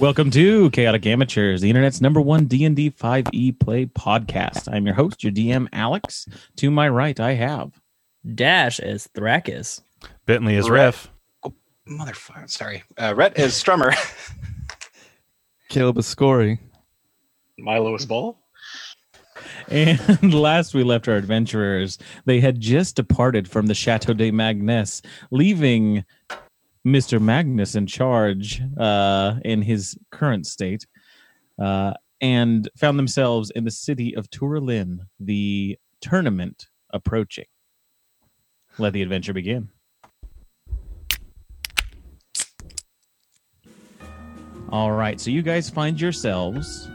Welcome to Chaotic Amateurs, the internet's number one D&D 5e play podcast. I'm your host, your DM, Alex. To my right, I have Dash as Thrakis. Bentley is Right. ref. Motherfucker. Sorry. Uh, Rhett is Strummer. Caleb Ascori. My lowest ball. And last we left our adventurers, they had just departed from the Chateau de Magnus, leaving Mr. Magnus in charge uh, in his current state, uh, and found themselves in the city of Tourlin, the tournament approaching. Let the adventure begin. All right, so you guys find yourselves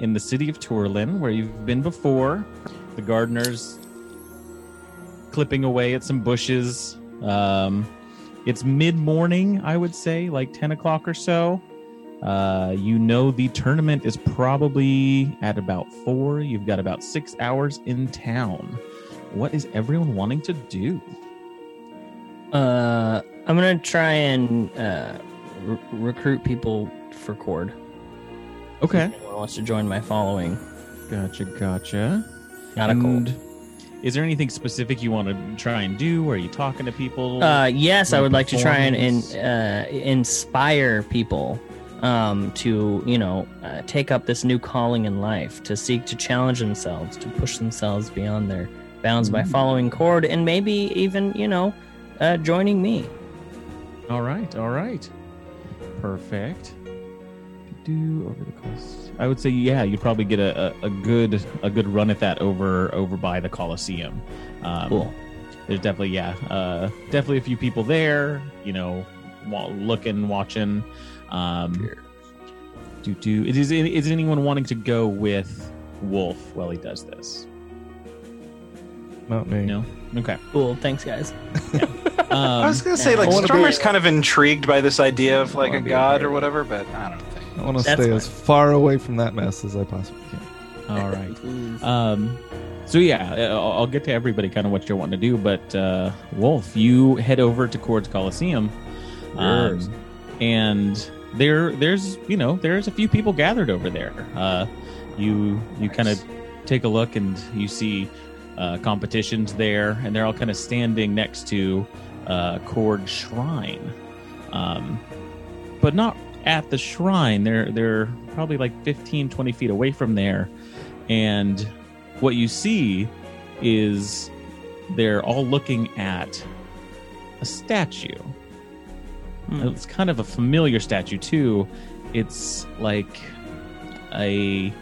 in the city of Tourlin, where you've been before. The gardeners clipping away at some bushes. Um, it's mid morning, I would say, like 10 o'clock or so. Uh, you know the tournament is probably at about four. You've got about six hours in town. What is everyone wanting to do? Uh, I'm gonna try and uh, re- recruit people for Cord. Okay. Anyone wants to join my following. Gotcha, gotcha. Not a And cold. Is there anything specific you want to try and do? Are you talking to people? Uh, yes, I would like to try and, and uh, inspire people um, to, you know, uh, take up this new calling in life, to seek to challenge themselves, to push themselves beyond their bounds by Mm. following Cord, and maybe even, you know, uh, joining me. All right, all right. Perfect. Do over the course. I would say, yeah, you'd probably get a, a, a good a good run at that over over by the Coliseum. Um, Cool. There's definitely yeah, uh, definitely a few people there. You know, looking, watching. Um, do do is is anyone wanting to go with Wolf while he does this? Not me. No. Okay. Cool. Thanks, guys. Um, I was going to say, like, I Strummer's kind of intrigued by this idea of, like, a god a or whatever, but I don't think. I want to That's stay fine. as far away from that mess as I possibly can. all right. Um, so yeah, uh, I'll, I'll get to everybody kind of what you're wanting to do, but uh, Wolf, you head over to Cords Coliseum, um, and there, there's you know, there's a few people gathered over there. Uh, you you kind of take a look and you see uh, competitions there, and they're all kind of standing next to uh, Cord Shrine, um, but not at the shrine. They're they're probably like 15, 20 feet away from there and what you see is they're all looking at a statue. Hmm. It's kind of a familiar statue too. It's like a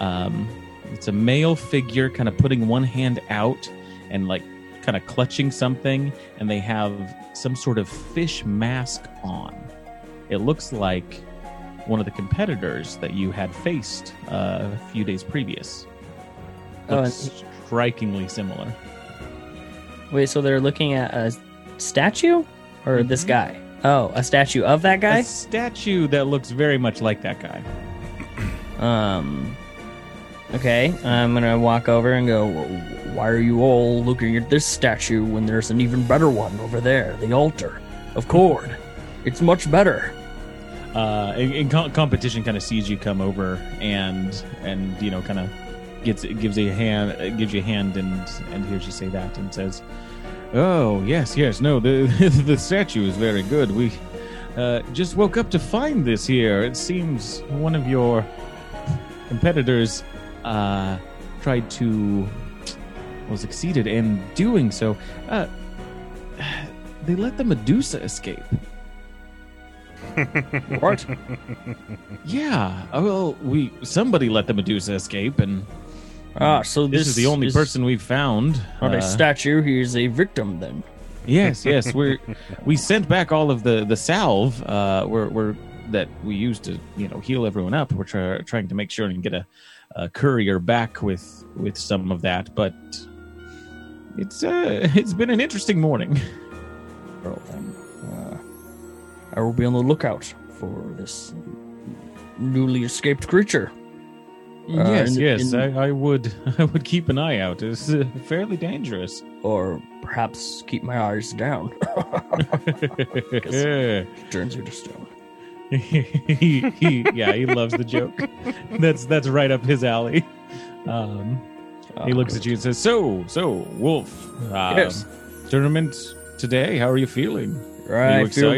um, it's a male figure kind of putting one hand out and like kind of clutching something and they have some sort of fish mask on. It looks like one of the competitors that you had faced uh, a few days previous. Oh, Looks strikingly similar. Wait, so they're looking at a statue or this Mhm. guy? Oh, a statue of that guy? A statue that looks very much like that guy. Um. Okay, I'm gonna walk over and go. Why are you all looking at this statue when there's an even better one over there, the altar of Cord? It's much better. Uh, and, and co- competition kind of sees you come over and and you know kind of gets gives you a hand gives you a hand and and hears you say that and says, "Oh yes, yes, no, the the statue is very good. We uh, just woke up to find this here. It seems one of your competitors uh, tried to well succeeded in doing so. Uh, they let the Medusa escape." What? Yeah. uh, Well, we somebody let the Medusa escape, and ah, so this, this, is the only person we've found. Not Uh, a statue. He is a victim then. Yes, yes. We're we sent back all of the the salve. Uh, we're we're that we used to you know heal everyone up. We're try, trying to make sure and get a, a courier back with with some of that, but it's uh it's been an interesting morning. Well, I will be on the lookout for this newly escaped creature. yes, in- yes. in- I, I would I would keep an eye out. It's uh, fairly dangerous. Or perhaps keep my eyes down. Turns you to stone. he, he, yeah, he loves the joke. That's that's right up his alley. Um, he looks at you and says, "So, so, Wolf, um, Yes. tournament today. How are you feeling? Right, are you feel-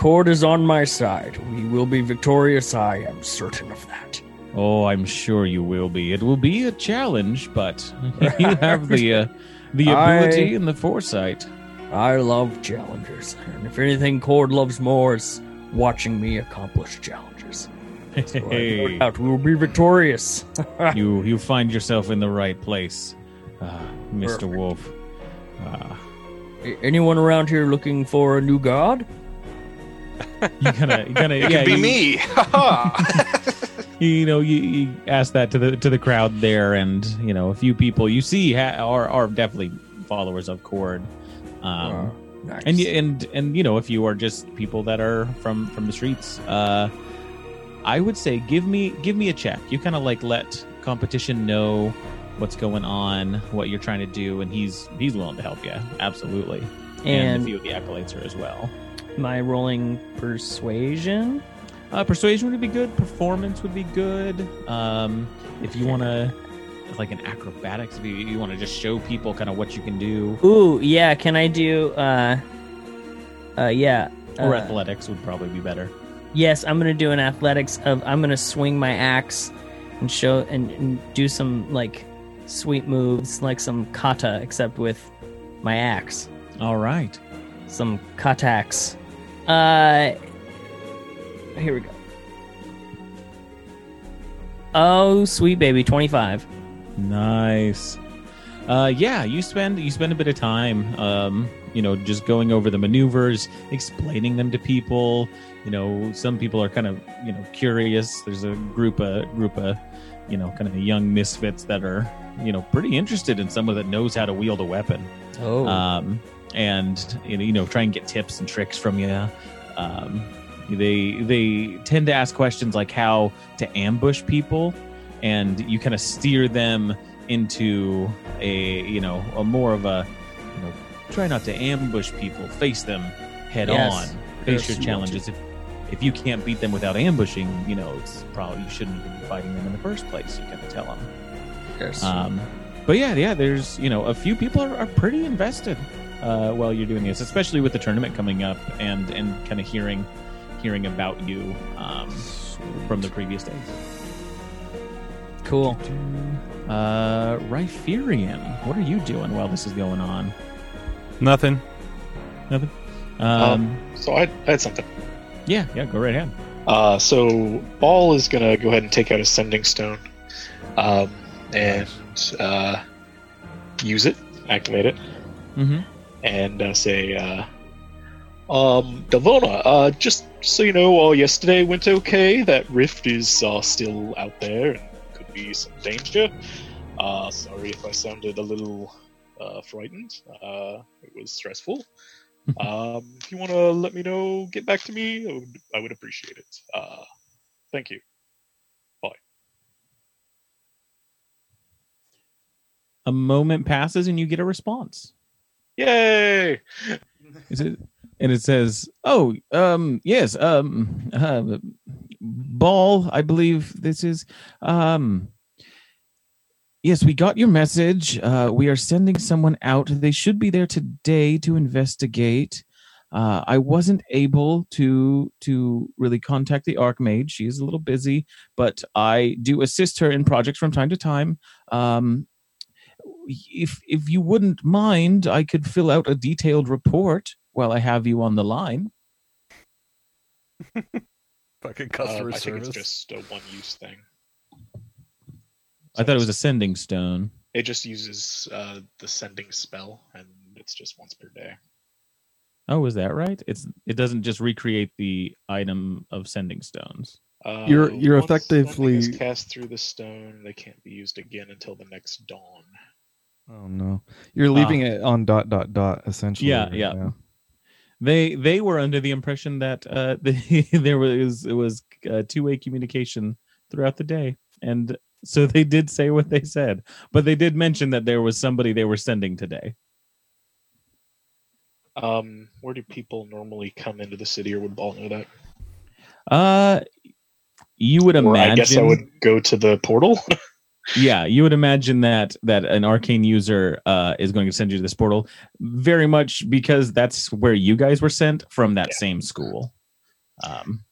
Cord is on my side. We will be victorious. I am certain of that. Oh, I'm sure you will be. It will be a challenge, but you have the uh, the ability I- and the foresight. I love challenges, and if anything, Cord loves more is watching me accomplish challenges. So I have no Hey, we will be victorious. you you find yourself in the right place, uh, Mister Perfect. Wolf. Uh, Anyone around here looking for a new god? You kind of, you kind of, It yeah, could be you, me. You know you, you ask that to the to the crowd there and you know a few people you see ha- are are definitely followers of cord um Uh, nice. and y- and and you know if you are just people that are from from the streets uh i would say give me give me a check. You kind of like let competition know what's going on what you're trying to do and he's he's willing to help you absolutely. And, and a few of the acolytes are as well my rolling persuasion. Uh, persuasion would be good. Performance would be good. Um, if you want to, like an acrobatics, if you, you want to just show people kind of what you can do, Ooh, yeah. Can I do? uh Uh, yeah. or uh, athletics would probably be better. Yes, I'm gonna do an athletics of. I'm gonna swing my axe and show and, and do some like sweet moves, like some kata, except with my axe. All right. Some katax. Uh, here we go. Oh, sweet baby, twenty-five. Nice. Uh, yeah, you spend you spend a bit of time, um, you know, just going over the maneuvers, explaining them to people. You know, some people are kind of you know curious. There's a group a group of you know kind of young misfits that are you know pretty interested in someone that knows how to wield a weapon. Oh, um, and you know, try and get tips and tricks from you. Um, they they tend to ask questions like how to ambush people, and you kind of steer them into a you know a more of a you know try not to ambush people, face them head Yes. on, face your challenges. If if you can't beat them without ambushing, you know it's probably you shouldn't even be fighting them in the first place. You gotta tell them. yes. Um, but yeah, yeah, there's you know a few people are, are pretty invested uh, while you're doing this, especially with the tournament coming up and and kind of hearing hearing about you um, from the previous days. cool. Uh, Rhypherian, what are you doing while this is going on? Nothing. Nothing. Um, So I, I had something. yeah, yeah, go right ahead. Uh, so Ball is gonna go ahead and take out a sending stone, um, and uh, use it, activate it, Mm-hmm. And uh, say, uh, um, Davona, uh, just so you know, uh, yesterday went okay. That rift is uh, still out there and could be some danger. Uh, sorry if I sounded a little uh, frightened. Uh, it was stressful. um, if you want to let me know, get back to me. I would, I would appreciate it. Uh, thank you. Bye. A moment passes and you get a response. Yay! Is it? And it says, "Oh, um, yes, um, uh, ball. I believe this is, um, yes, we got your message. Uh, we are sending someone out. They should be there today to investigate. Uh, I wasn't able to to really contact the Archmage. She is a little busy, but I do assist her in projects from time to time. Um, if if you wouldn't mind, I could fill out a detailed report while I have you on the line. Fucking Uh, customer I think it's just a one-use thing. I thought it was a sending stone. It just uses uh, the sending spell, and it's just once per day. Oh, is that right? It's it doesn't just recreate the item of sending stones. Uh, You're- you're once effectively- is cast through the stone. They can't be used again until the next dawn. Oh no, you're leaving it on dot dot dot essentially. Yeah, right yeah. now. They they were under the impression that uh, the, there was it was uh, two way communication throughout the day, and so they did say what they said, but they did mention that there was somebody they were sending today. Um, where do people normally come into the city, or would Ball know that? Uh, you would Or imagine. I guess I would go to the portal. yeah you would imagine that that an arcane user uh is going to send you to this portal very much because that's where you guys were sent from that Yeah. same school um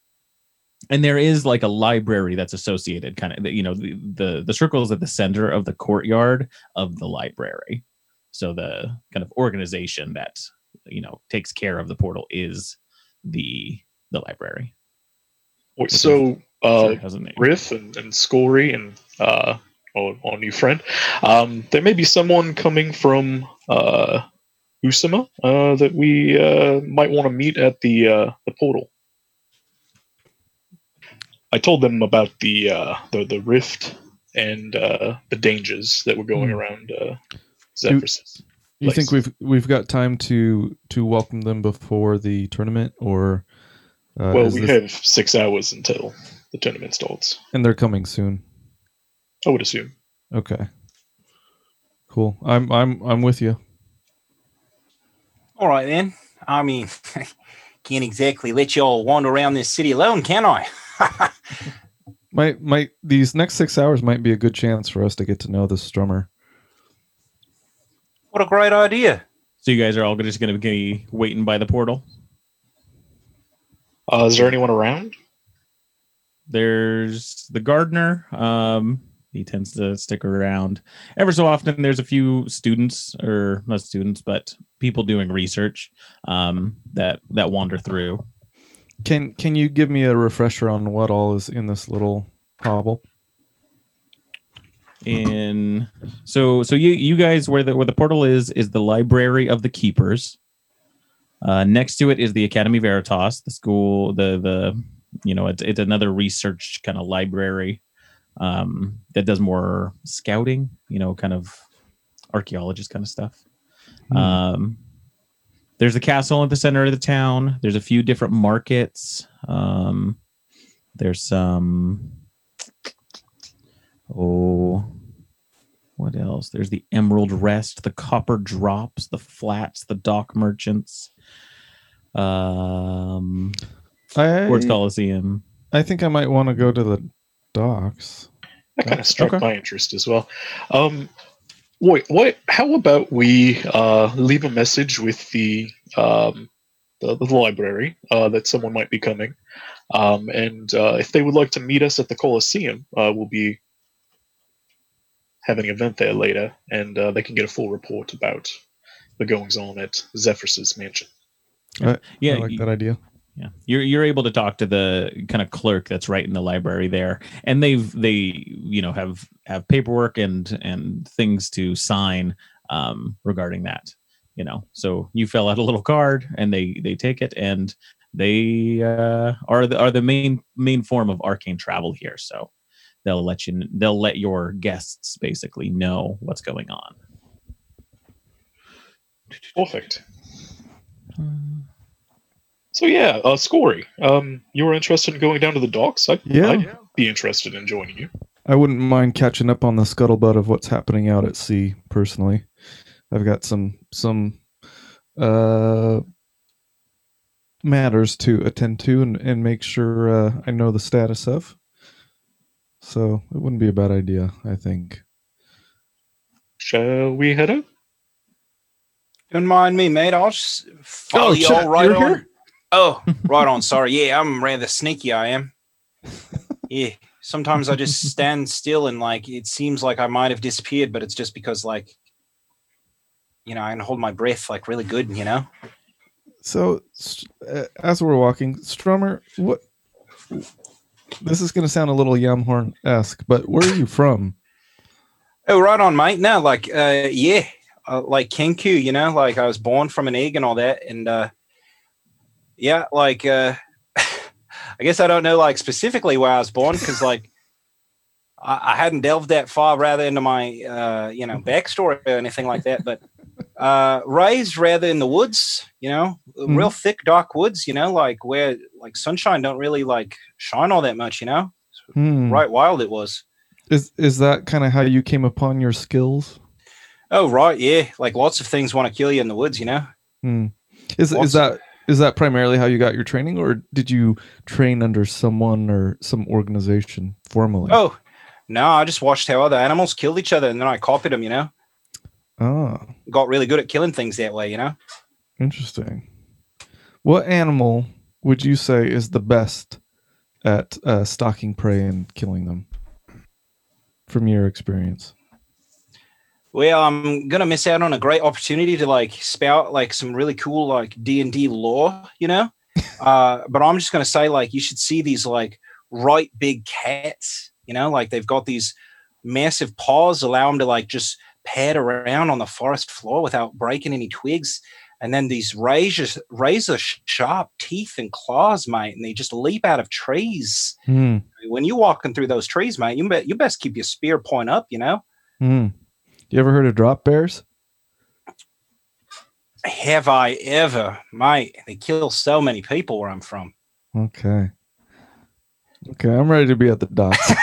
and there is like a library that's associated kind of you know the, the the circle is at the center of the courtyard of the library so the kind of organization that you know takes care of the portal is the the library so, uh, Sorry, has a name. Riff and, and Scory and uh, our, new friend. Um, there may be someone coming from uh, Usama uh, that we uh, might want to meet at the uh, the portal. I told them about the uh, the the rift and uh, the dangers that were going Hmm. around uh, Zephyrus. You think we've we've got time to to welcome them before the tournament, or uh, well, we this- have six hours until the tournament starts. and they're coming soon. I would assume. Okay, cool. I'm I'm I'm with you. All right then. I mean, can't exactly let you all wander around this city alone, can I? Might might these next six hours might be a good chance for us to get to know this drummer. what a great idea. so you guys are all just going to be waiting by the portal Uh, is there anyone around? there's the gardener um he tends to stick around. Ever so often there's a few students or not students but people doing research um that that wander through. Can can you give me a refresher on what all is in this little hovel? in so so you you guys where the where the portal is is the library of the keepers. Uh next to it is the academy veritas the school the the you know it's, it's another research kind of library um that does more scouting you know kind of archaeologist kind of stuff Hmm. um there's a castle at the center of the town there's a few different markets um there's some Oh, what else? There's the Emerald Rest, the Copper Drops, the Flats, the Dock Merchants, um, I Sports Coliseum. I think I might want to go to the docks. That kind of struck Okay. my interest as well. Um, wait, what? How about we uh, leave a message with the um, the, the library uh, that someone might be coming, um, and uh, if they would like to meet us at the Coliseum, uh, we'll be having an event there later, and uh, they can get a full report about the goings on at Zephyrus's mansion. Yeah, I like y- that idea. Yeah. You're you're able to talk to the kind of clerk that's right in the library there, and they've they you know have have paperwork and and things to sign um, regarding that. You know, so you fill out a little card, and they they take it, and they uh, are the are the main main form of arcane travel here. So they'll let you they'll let your guests basically know what's going on. Perfect. So yeah, uh, Scory, um, you were interested in going down to the docks? I'd, Yeah. I'd be interested in joining you. I wouldn't mind catching up on the scuttlebutt of what's happening out at sea. Personally, I've got some some uh, matters to attend to and, and make sure uh, I know the status of. So it wouldn't be a bad idea. I think. Shall we head out? Don't mind me, mate. I'll just follow Oh, you Chet, all right you're on. here? Oh, right on. Sorry. Yeah, I'm rather sneaky. I am. Yeah. Sometimes I just stand still and like it seems like I might have disappeared, but it's just because like you know I can hold my breath like really good. You know. So uh, as we're walking, Strummer, what? This is going to sound a little Yamhorn esque, but where are you from? Oh, right on, mate. No, like uh, yeah, uh, like Kenku. You know, like I was born from an egg and all that, and uh, yeah, like uh, I guess I don't know like specifically where I was born because like I, I hadn't delved that far rather into my uh, you know backstory or anything like that, but uh, raised rather in the woods, you know, real thick dark woods, you know, like where like sunshine don't really like shine all that much, you know. Hmm. Right, wild it was. Is is that kind of how you came upon your skills? Oh right, yeah. Like lots of things want to kill you in the woods, you know. Hmm. Is Lots is that is that primarily how you got your training, or did you train under someone or some organization formally? Oh no, I just watched how other animals killed each other, and then I copied them. You know, Oh. got really good at killing things that way. You know. interesting. What animal would you say is the best at uh, stalking prey and killing them? From your experience, Well, I'm gonna miss out on a great opportunity to like spout like some really cool like D and D lore, you know. uh, but I'm just gonna say like you should see these like right big cats, you know, like they've got these massive paws, allow them to like just pad around on the forest floor without breaking any twigs. And then these razor razor sharp teeth and claws, mate, and they just leap out of trees. hmm. When you're walking through those trees, mate, you bet you best keep your spear point up, you know. Hmm. You ever heard of drop bears? Have I ever, mate? They kill so many people where I'm from. Okay. Okay, I'm ready to be at the docks.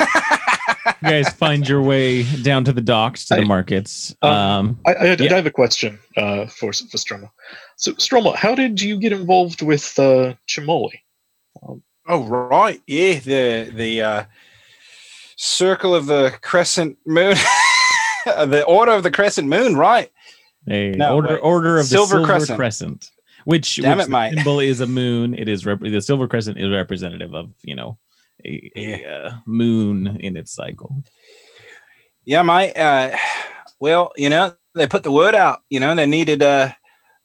You guys find your way down to the docks to the I- markets. Um, Um, I, I, Yeah. I have a question uh, for for Stroma. So Stroma, how did you get involved with uh, Chimoli? Oh right, yeah, the the uh, circle of the crescent moon, the order of the crescent moon, right? a No, order wait. order of Silver the silver crescent. crescent, which, Damn which it, the symbol is a moon. It is rep- the silver crescent is representative of you know a, a uh, moon in its cycle. Yeah, mate. Uh, well, you know, they put the word out. You know, they needed uh,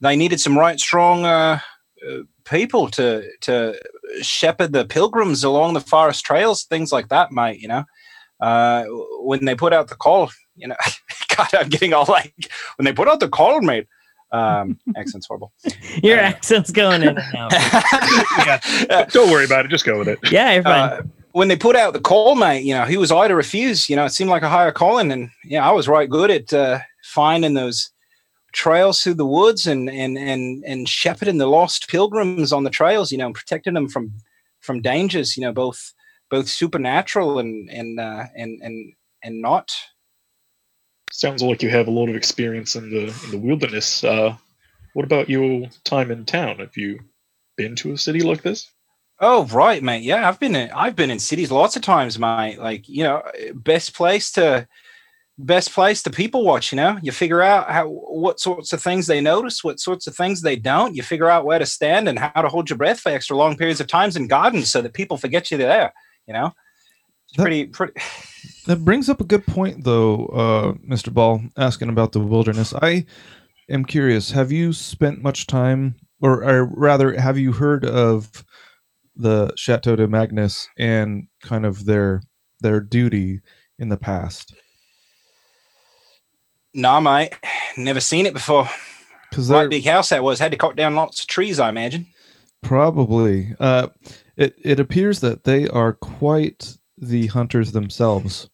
they needed some right strong uh, uh, people to to shepherd the pilgrims along the forest trails, things like that, mate. You know, uh, when they put out the call, you know, God, I'm getting all like when they put out the call, mate. Um, accent's horrible. Your Uh, accent's going in and out. yeah. Don't worry about it. Just go with it. Yeah, you're fine. Uh, when they put out the call, mate, you know, he was I to refuse. You know, it seemed like a higher calling, and yeah, I was right good at uh, finding those trails through the woods and and and and shepherding the lost pilgrims on the trails. You know, and protecting them from from dangers. You know, both both supernatural and and uh, and and and not. Sounds like you have a lot of experience in the in the wilderness. Uh, what about your time in town? Have you been to a city like this? Oh right, mate. Yeah, I've been in, I've been in cities lots of times, mate. Like you know, best place to best place to people watch. You know, you figure out how what sorts of things they notice, what sorts of things they don't. You figure out where to stand and how to hold your breath for extra long periods of times in gardens so that people forget you're there. You know, That- pretty pretty. That brings up a good point, though, uh, Mr. Ball, asking about the wilderness. I am curious. Have you spent much time, or, or rather, have you heard of the Chateau de Magnus and kind of their their duty in the past? Nah, mate, never seen it before. Because they're big house that was. Had to cut down lots of trees, I imagine. probably. Uh, it it appears that they are quite the hunters themselves,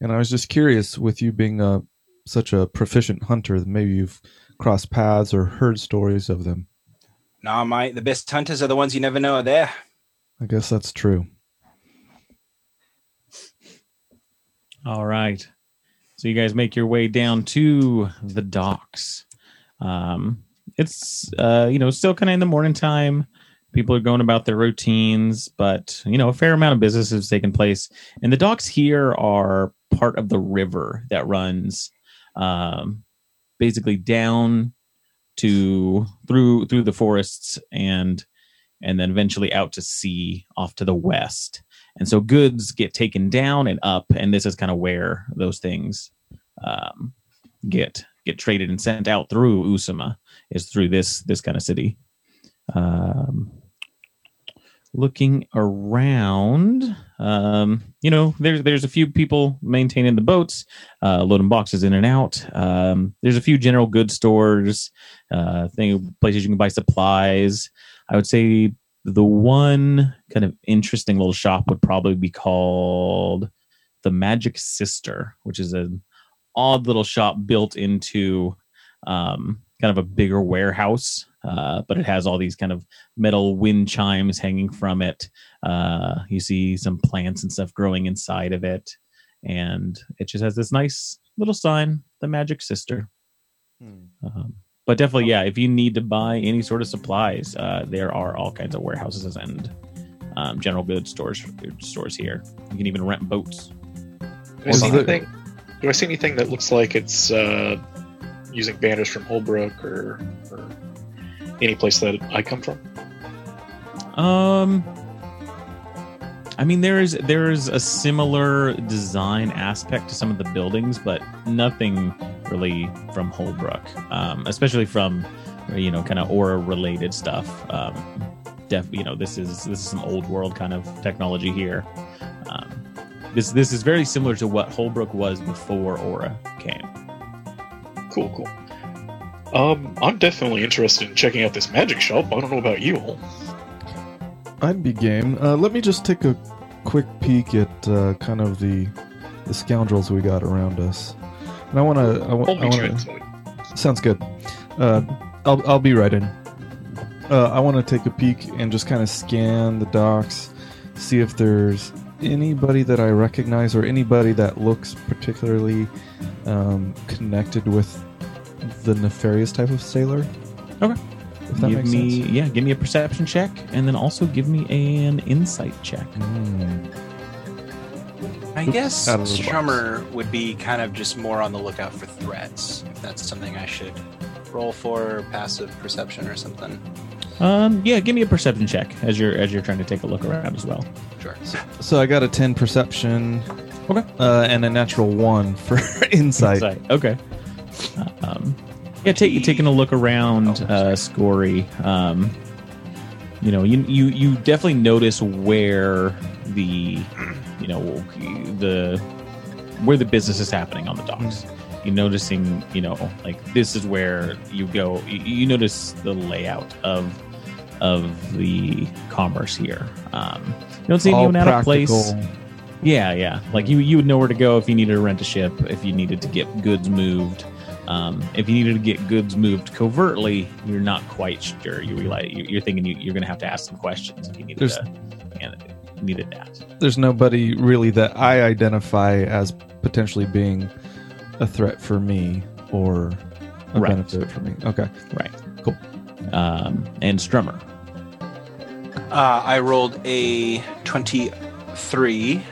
and I was just curious, with you being a such a proficient hunter, maybe you've crossed paths or heard stories of them. Nah, mate, the best hunters are the ones you never know are there. I guess that's true. All right. So you guys make your way down to the docks. Um, it's uh, you know still kind of in the morning time. People are going about their routines, but you know a fair amount of business has taken place. And the docks here are part of the river that runs um, basically down to through through the forests and and then eventually out to sea off to the west. And so goods get taken down and up, and this is kind of where those things um, get get traded and sent out through Usama is through this this kind of city. Um, looking around, um, you know, there's there's a few people maintaining the boats, uh, loading boxes in and out. Um, there's a few general goods stores, uh, thing places you can buy supplies. I would say the one kind of interesting little shop would probably be called the Magic Sister, which is an odd little shop built into um, kind of a bigger warehouse, uh, but it has all these kind of metal wind chimes hanging from it. Uh, you see some plants and stuff growing inside of it, and it just has this nice little sign, the Magic Sister. Um, but definitely, yeah, if you need to buy any sort of supplies, uh, there are all kinds of warehouses and um, general goods stores stores here. You can even rent boats. Do I see anything? Do I see anything that looks like it's uh, using banners from Holbrook or, or any place that I come from? Um, I mean, there is there is a similar design aspect to some of the buildings, but nothing really from Holbrook, um, especially from you know kind of aura related stuff. Um, def, you know, this is this is some old world kind of technology here. Um, this this is very similar to what Holbrook was before aura came. Cool, cool. Um, I'm definitely interested in checking out this magic shop. I don't know about you all. I'd be game. Uh, let me just take a quick peek at uh, kind of the the scoundrels we got around us. And I want to. I, wa- I'll I meet you want to. Sounds good. Uh, I'll I'll be right in. Uh, I want to take a peek and just kind of scan the docks, see if there's anybody that I recognize or anybody that looks particularly um, connected with the nefarious type of sailor. Okay. If that give makes me sense. yeah, give me a perception check, and then also give me an insight check. Hmm. I Oops, guess out of box. Strummer would be kind of just more on the lookout for threats. If that's something I should roll for, passive perception or something. Um, yeah, give me a perception check as you're as you're trying to take a look around as well. Sure. So I got a 10 perception. Okay. Uh, and a natural 1 for insight. Insight. Okay. Um, yeah, take taking a look around, uh, Scory. Um, you know, you you you definitely notice where the you know the where the business is happening on the docks. You're noticing, you know, like this is where you go. You, you notice the layout of of the commerce here. Um, you don't see All anyone out of place. Yeah, yeah. Like you, you would know where to go if you needed to rent a ship, if you needed to get goods moved. Um, if you needed to get goods moved covertly, you're not quite sure. You like you- you're thinking you, you're going to have to ask some questions if you needed There's- to, and needed that. There's nobody really that I identify as potentially being a threat for me or a Right. benefit for me. Okay. Right. Cool. Um, and Strummer. Uh, I rolled a 23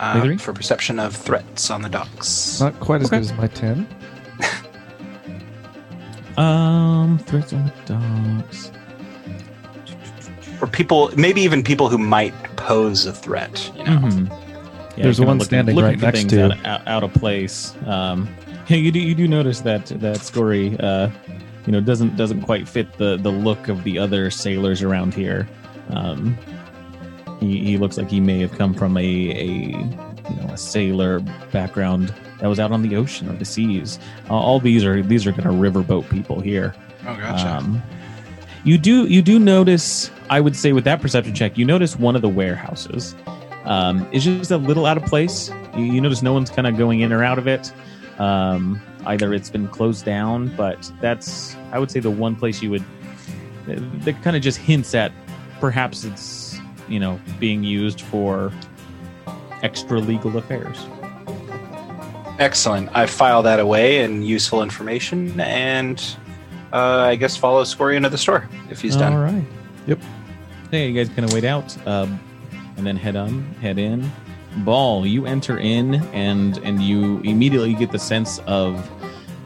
uh, for perception of threats on the docks. Not quite as Okay. good as my 10. Um, threats on the docks. Or people, maybe even people who might pose a threat. You know, Mhm. Yeah, There's kinda one looking- standing looking right for next things to out, out, out of place. Um, yeah, you do you do notice that that story, uh, you know, doesn't doesn't quite fit the the look of the other sailors around here. Um, he, he looks like he may have come from a a you know a sailor background that was out on the ocean or the seas. Uh, all these are these are kind of riverboat people here. oh gotcha. Um, you do you do notice, I would say, with that perception check, you notice one of the warehouses um, is just a little out of place. You, you notice no one's kind of going in or out of it. Um, either it's been closed down, but that's I would say the one place you would that kind of just hints at perhaps it's you know being used for extra legal affairs. Excellent. I file that away and useful information, and uh, I guess follow Scory into the store if he's All done. All right. Yep. Hey, you guys of wait out, um, and then head on, head in. Ball, you enter in, and and you immediately get the sense of,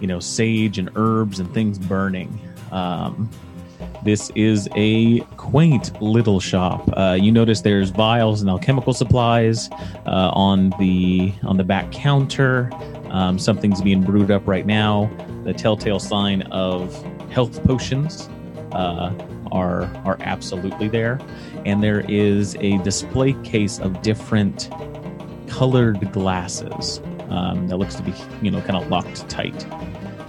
you know, sage and herbs and things burning. Um, this is a quaint little shop. Uh, you notice there's vials and alchemical supplies uh, on the on the back counter. Um, something's being brewed up right now. The telltale sign of health potions uh, are are absolutely there, and there is a display case of different colored glasses um, that looks to be you know kind of locked tight.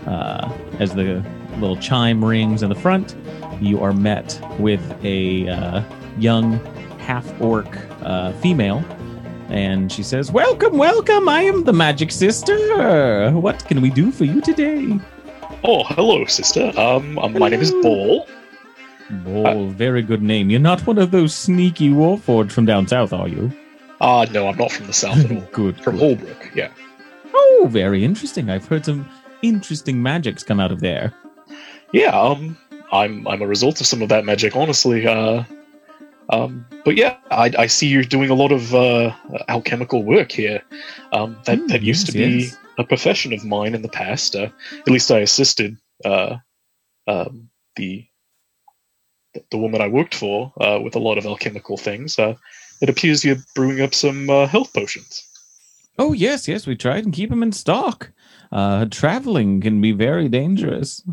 Uh, as the little chime rings in the front, you are met with a uh, young half orc uh, female, and she says, "Welcome, welcome! I am the Magic Sister. What can we do for you today?" Oh, hello, sister. Um, um my name is Ball. Oh, very good name. You're not one of those sneaky warforged from down south, are you? Ah, no, I'm not from the south at all. good. From good. Holbrook, yeah. Oh, very interesting. I've heard some interesting magics come out of there. Yeah, um, I'm I'm a result of some of that magic, honestly. Uh, um, but yeah, I, I see you're doing a lot of uh, alchemical work here. Um, that Hmm, that used to be yes. a profession of mine in the past. Uh, at least I assisted uh, um, the the woman I worked for uh, with a lot of alchemical things. Uh, it appears you're brewing up some uh, health potions. Oh, yes, yes. We tried and keep them in stock. Uh, traveling can be very dangerous.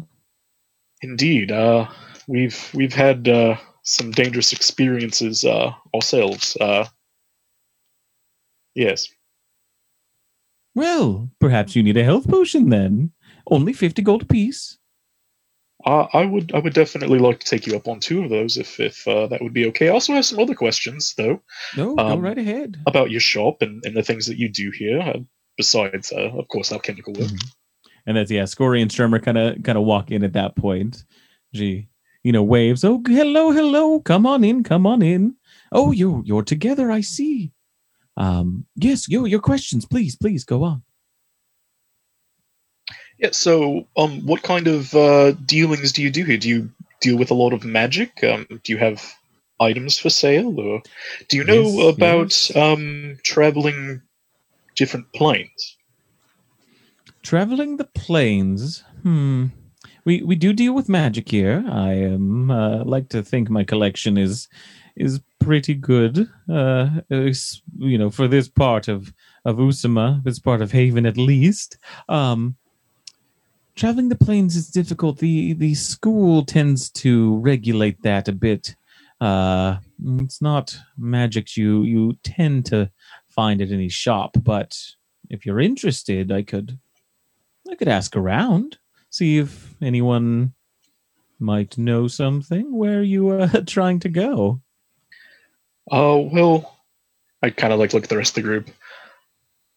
Indeed, uh, we've we've had uh, some dangerous experiences uh, ourselves. Uh, yes. Well, perhaps you need a health potion then. Only 50 gold apiece. Uh, I would I would definitely like to take you up on two of those if if uh, that would be okay. I also have some other questions though No, go Um, right ahead. about your shop and, and the things that you do here. Uh, besides, uh, of course, alchemical work. And that's yeah, Scory and Strummer kind of kind of walk in at that point. She, you know, waves. Oh, hello, hello. Come on in, come on in. Oh, you're you're together. I see. Um, yes, your your questions, please, please go on. Yeah. So, um, what kind of uh, dealings do you do here? Do you deal with a lot of magic? Um, do you have items for sale, or do you know Yes, about yes. um traveling different planes? Traveling the plains. Hmm. We we do deal with magic here. I am uh, like to think my collection is is pretty good. Uh, you know, for this part of of Usama, this part of Haven at least. Um, traveling the plains is difficult. The the school tends to regulate that a bit. Uh, it's not magic you you tend to find at any shop, but if you're interested, I could I could ask around, see if anyone might know something. Where are you uh, trying to go? Oh well, I kind of like look at the rest of the group.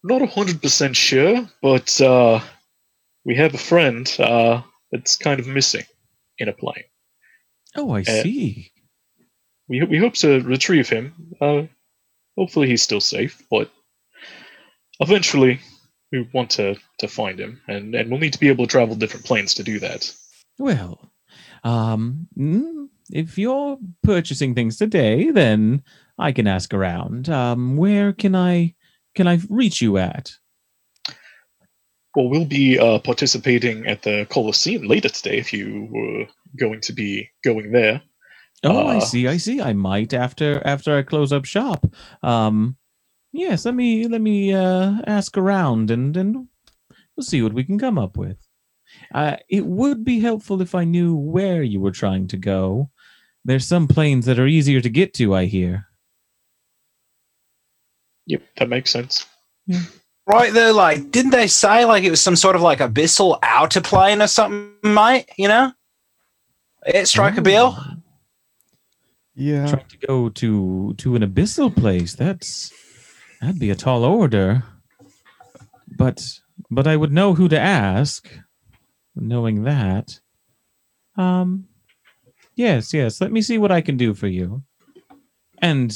Not hundred percent sure, but uh, we have a friend uh, that's kind of missing in a plane. Oh, I Uh, see. We we hope to retrieve him. Uh, hopefully, he's still safe, but eventually, we want to to find him, and and we'll need to be able to travel different planes to do that. Well, um, mm, if you're purchasing things today, then I can ask around. Um, where can I can I reach you at? Well, we'll be uh, participating at the Colosseum later today if you were going to be going there. Oh, I Uh, see. I see. I might after after I close up shop. Um, yes. Let me let me uh, ask around and and we'll see what we can come up with. Uh, it would be helpful if I knew where you were trying to go. There's some planes that are easier to get to. I hear. Yep, that makes sense. Right there, like, didn't they say like it was some sort of like abyssal outer plane or something, mate? You know? It strike a bell. Oh, Yeah. Trying to go to to an abyssal place. That's that'd be a tall order. But but I would know who to ask. Knowing that. Um yes, yes. Let me see what I can do for you. And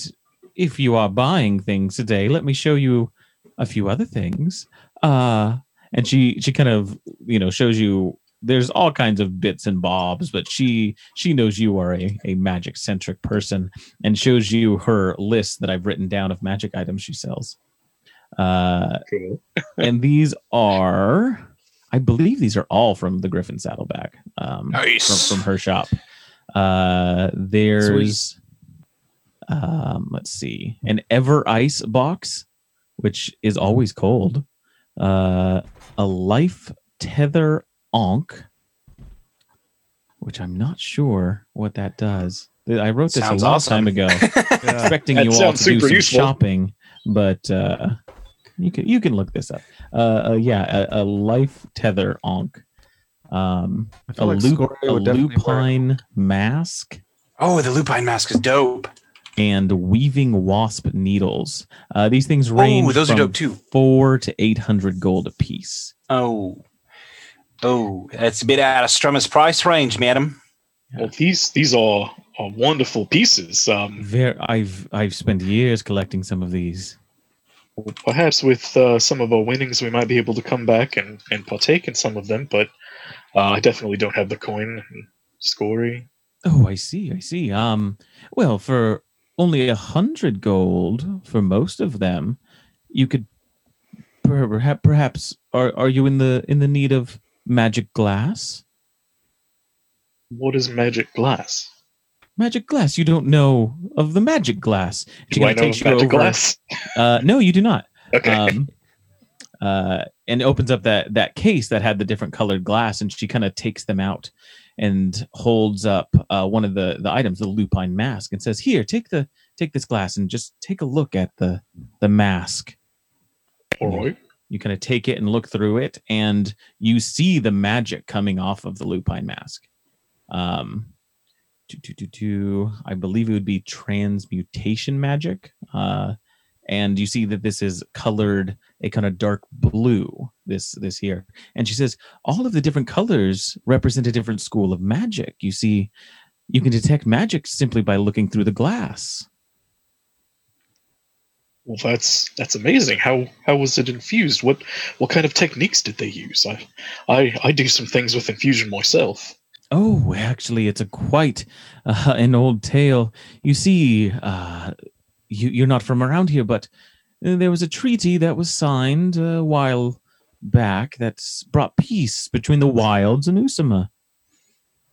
if you are buying things today, let me show you a few other things. Uh and she she kind of, you know, shows you there's all kinds of bits and bobs, but she she knows you are a, a magic centric person and shows you her list that I've written down of magic items she sells. Uh, Cool. and these are, I believe these are all from the Griffon Saddlebag. Um, Nice. from, from her shop. Uh, there's, um, let's see, an Ever Ice box, which is always cold. Uh, a Life Tether Ankh, which I'm not sure what that does. I wrote this Sounds a long awesome. time ago, expecting That you all to do some useful. shopping, but uh, you can you can look this up. Uh, uh yeah, a, a Life Tether Ankh. Um, I a, feel like lup- a would definitely wear it. lupine mask. Oh, the lupine mask is dope. and weaving wasp needles. Uh, these things range Oh, those are from dope too. four to eight hundred gold apiece. Oh, oh, that's a bit out of Strummer's price range, madam. Well, these these are, are wonderful pieces. Um, Ver I've I've spent years collecting some of these. perhaps with uh, some of our winnings, we might be able to come back and, and partake in some of them. But uh, I definitely don't have the coin and scory. Oh, I see. I see. Um, well, for only a hundred gold for most of them, you could perhaps perhaps are are you in the in the need of magic glass? What is magic glass? Magic glass. You don't know of the magic glass. She Do I know takes of you magic over- glass? Uh, no, you do not. Okay. um, uh, and opens up that that case that had the different colored glass, and she kind of takes them out and holds up uh, one of the the items, the lupine mask, and says, "Here, take the take this glass and just take a look at the the mask." All right. You kind of take it and look through it, and you see the magic coming off of the lupine mask. Um, to, to, to, to, I believe it would be transmutation magic. Uh, and you see that this is colored a kind of dark blue. This this here, and she says all of the different colors represent a different school of magic. You see, you can detect magic simply by looking through the glass. Well, that's that's amazing. How how was it infused? What what kind of techniques did they use? I I, I do some things with infusion myself. Oh, actually, it's a quite uh, an old tale. You see, uh, you, you're not from around here, but there was a treaty that was signed a while back that brought peace between the wilds and Usama.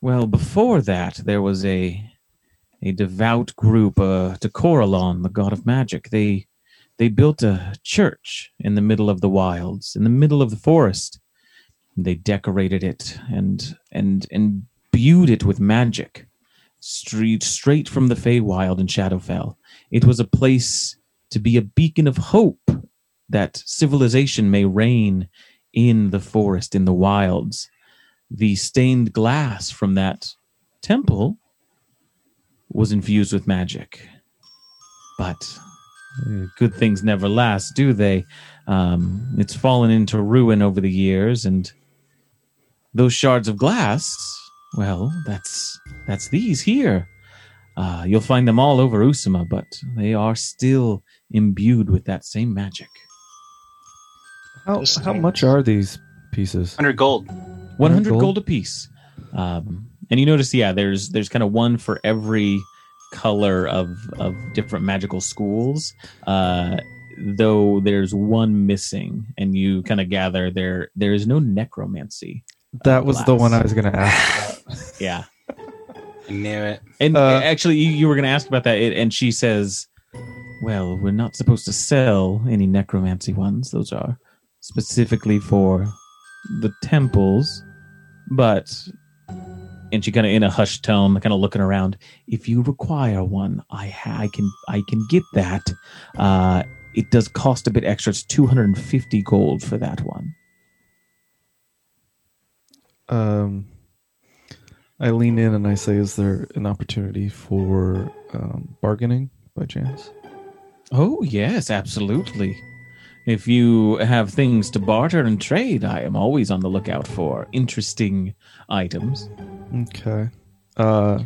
Well, before that, there was a a devout group uh, to Corellon, the god of magic. They they built a church in the middle of the wilds, in the middle of the forest. They decorated it and and and imbued it with magic, straight straight from the Feywild and Shadowfell. It was a place to be a beacon of hope that civilization may reign in the forest, in the wilds. The stained glass from that temple was infused with magic. But good things never last, do they? Um, it's fallen into ruin over the years, and those shards of glass, well, that's that's these here. Uh, you'll find them all over Usama, but they are still imbued with that same magic. How, how much are these pieces? 100 gold. 100 gold? gold piece. Um, and you notice, yeah, there's there's kind of one for every color of of different magical schools. Uh, though there's one missing, and you kind of gather there there is no necromancy. That was the one I was going to ask. Yeah, I knew it. and Uh, actually, you, you were going to ask about that, it- and she says, "Well, we're not supposed to sell any necromancy ones. Those are specifically for the temples, but." And she kind of in a hushed tone, kind of looking around. If you require one, I ha- I can I can get that. Uh, it does cost a bit extra. It's two hundred and fifty gold for that one. um, I lean in and I say, "Is there an opportunity for um, bargaining by chance?" Oh, yes, absolutely. If you have things to barter and trade, I am always on the lookout for interesting items. Okay. Uh,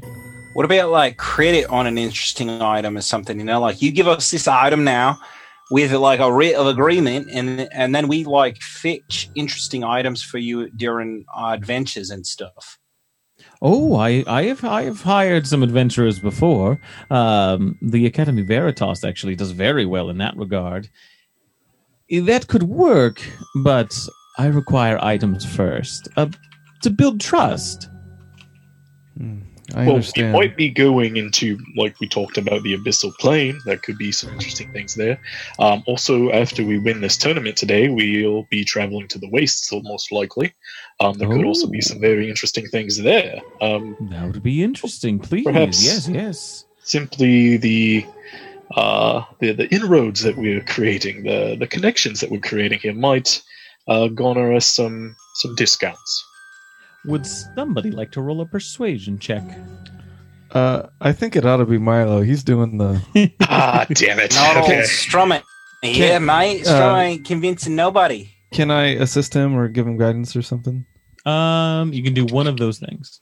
What about like credit on an interesting item or something? You know, like you give us this item now with like a writ of agreement, and and then we like fetch interesting items for you during our adventures and stuff. Oh, I, I have I have hired some adventurers before. Um, the Academy Veritas actually does very well in that regard. That could work, but I require items first uh, to build trust. Hmm, I well, understand. we might be going into like we talked about the abyssal plane. That could be some interesting things there. Um, also, after we win this tournament today, we'll be traveling to the wastes, most likely. Um, there could also be Oh. some very interesting things there. Um, That would be interesting, please. Perhaps- Yes, yes. simply the uh, the the inroads that we're creating, the the connections that we're creating here might uh, garner us some some discounts. Would somebody like to roll a persuasion check? Uh, I think it ought to be Milo. He's doing the. ah, damn it. Not Okay. Strum it. Yeah, mate. Strum uh, ain't convincing nobody. Can I assist him or give him guidance or something? Um, you can do one of those things.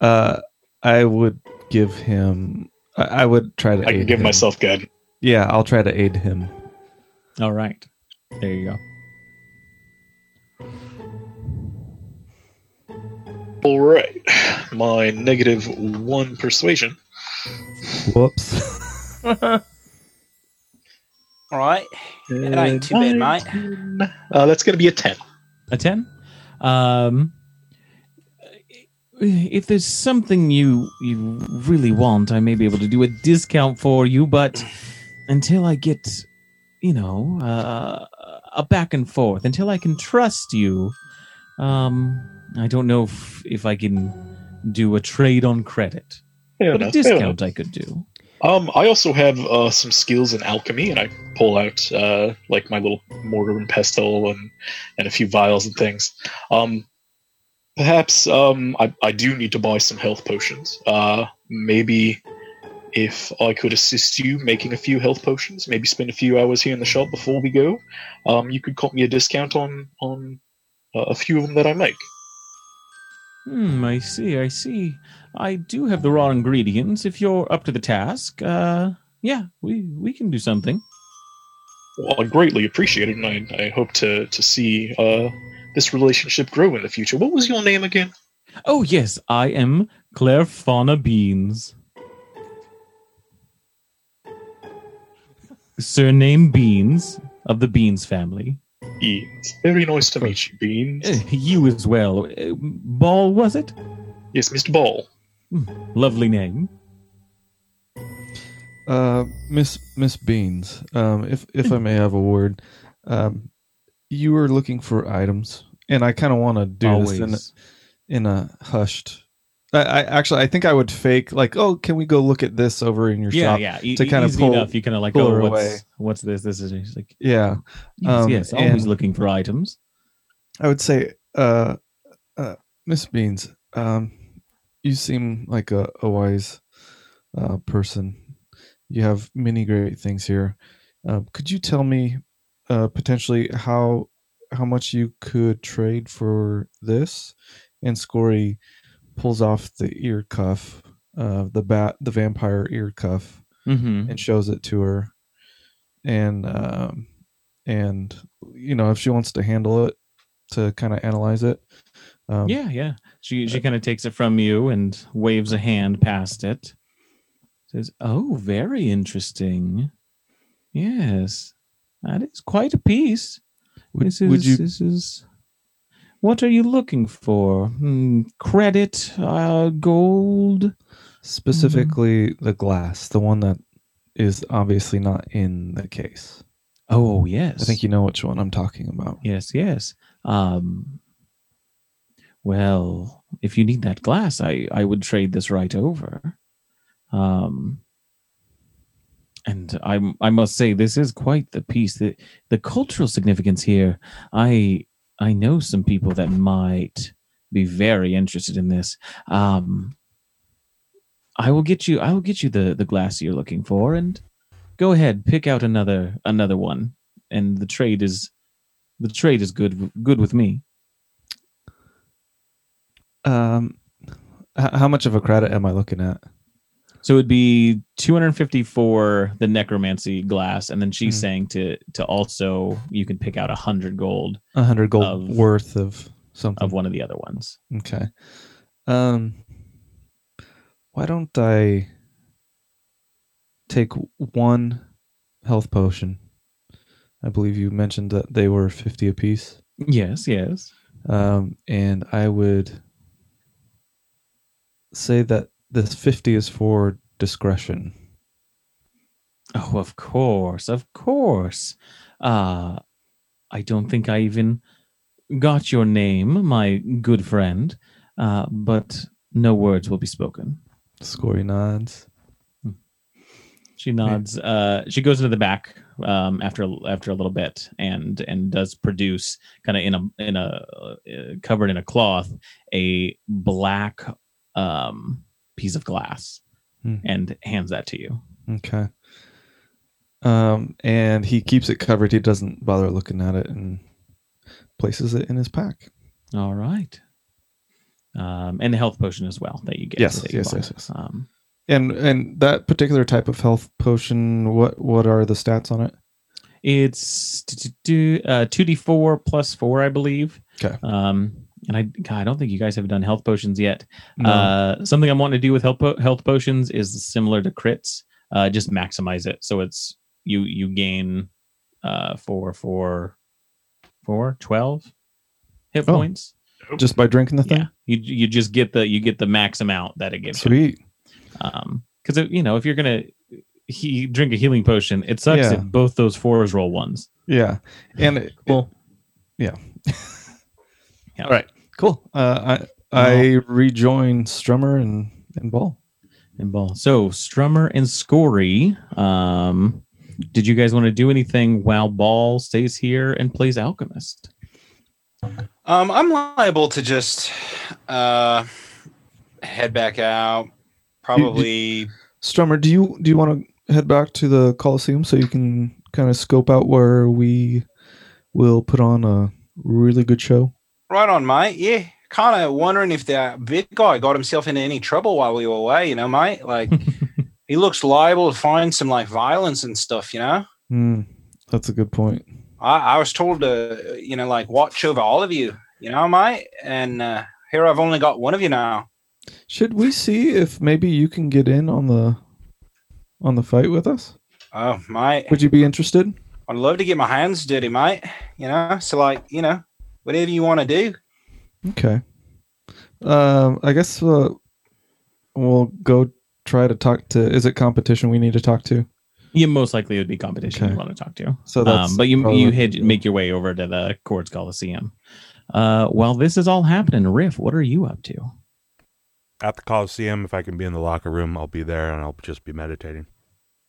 Uh, I would give him. I, I would try to. I can give him. myself guidance. Yeah, I'll try to aid him. All right. There you go. All right. My negative one persuasion. Whoops. All right. It ain't too bad, mate. mate. Uh, that's going to be a 10. A 10? Um, if there's something you you really want, I may be able to do a discount for you, but until I get, you know, uh, a back and forth, until I can trust you, um, I don't know if, if I can do a trade on credit. But a discount. I could do. Um, I also have uh, some skills in alchemy, and I pull out uh, like my little mortar and pestle and and a few vials and things. Um, perhaps um, I I do need to buy some health potions. Uh, maybe if I could assist you making a few health potions, maybe spend a few hours here in the shop before we go. Um, you could cut me a discount on on uh, a few of them that I make. Hmm, I see, I see. I do have the raw ingredients. If you're up to the task, uh, yeah, we, we can do something. Well, I greatly appreciate it, and I, I hope to to see uh, this relationship grow in the future. What was your name again? Oh, yes, I am Claire Fauna Beans. Surname Beans of the Beans family. Beans. Very nice to meet you, Beans. Eh, You as well. Eh, Ball, was it? Yes, Mr. Ball. Lovely name. Uh, Miss Miss Beans, um, if if I may have a word, um, you were looking for items, and I kind of want to do Always. this in a, in a hushed. I, I actually I think I would fake like, oh, can we go look at this over in your yeah, shop? yeah. E- to kind of pull- enough. You kind of like, oh, what's, away. what's this? This is he's like, Yeah, yes, Um, yes, always looking for items. I would say, uh, uh, Miss Beans, um, you seem like a, a wise uh, person. You have many great things here. Uh, could you tell me uh, potentially how how much you could trade for this? And Scory pulls off the ear cuff, uh, the bat, the vampire ear cuff, Mm-hmm. and shows it to her. And um, and you know if she wants to handle it to kind of analyze it. Um, yeah, yeah. She she kind of takes it from you and waves a hand past it. Says, "Oh, very interesting. Yes, that is quite a piece. Would, this is would you this is. What are you looking for? Hmm, credit, uh, gold. specifically the glass, the one that is obviously not in the case? Oh, yes. I think you know which one I'm talking about. Yes, yes. Um. Well, if you need that glass, I I would trade this right over. Um. And I I must say this is quite the piece. The the cultural significance here. I I know some people that might be very interested in this. Um. I will get you. I will get you the the glass you're looking for, and go ahead, pick out another another one. And the trade is the trade is good good with me. Um, h- how much of a credit am I looking at? So it'd be 250 for the necromancy glass, and then she's Mhm. saying to to also you can pick out a hundred gold A hundred gold Of- worth of something. of one of the other ones. Okay. Um, why don't I take one health potion? I believe you mentioned that they were fifty apiece. Yes, yes. Um, and I would say that this 50 is for discretion. Oh, of course, of course. Uh I don't think I even got your name, my good friend. Uh, but no words will be spoken. Scory nods. She nods. Uh, she goes into the back um, after after a little bit and and does produce kind of in a in a uh, covered in a cloth a black um, piece of glass Hmm. and hands that to you. Okay. Um, and he keeps it covered. He doesn't bother looking at it and places it in his pack. All right. Um, and the health potion as well that you get. Yes, you yes, yes, yes. Um, And and that particular type of health potion, what what are the stats on it? it's uh, two d four plus four, I believe. Okay. Um, and I, God, I don't think you guys have done health potions yet. No. Uh, something I'm wanting to do with health po- health potions is similar to crits. Uh, just maximize it so it's you you gain uh four four four twelve hit Oh. points. Just by drinking the Yeah, thing. you you just get the you get the max amount that it gives. you. Sweet. Um, because you know if you're gonna he drink a healing potion, it sucks Yeah. if both those fours roll ones. Yeah. And it, Cool. yeah. Yeah. All right. Cool. Uh, I I rejoin Strummer and and Ball. and ball. So Strummer and Scory, um, did you guys want to do anything while Ball stays here and plays Alchemist? Um, I'm liable to just uh, head back out. Probably. Strummer, do you do you want to head back to the Coliseum so you can kind of scope out where we will put on a really good show? Right on, mate. Yeah. Kind of wondering if that big guy got himself into any trouble while we were away, you know, mate. Like, he looks liable to find some like violence and stuff, you know. Hmm, that's a good point. I, I was told to, you know, like watch over all of you, you know, mate. And uh, here I've only got one of you now. Should we see if maybe you can get in on the on the fight with us? Oh, mate. Would you be interested? I'd love to get my hands dirty, mate. You know, so like, you know, whatever you want to do. Okay. Um, I guess uh, we'll go try to talk to. Is it competition we need to talk to? You most likely it would be competition Okay. you want to talk to. So that's Um, but you probably you head make your way over to the Chords Coliseum. Uh, while this is all happening, Riff, what are you up to? At the Coliseum, if I can be in the locker room, I'll be there and I'll just be meditating.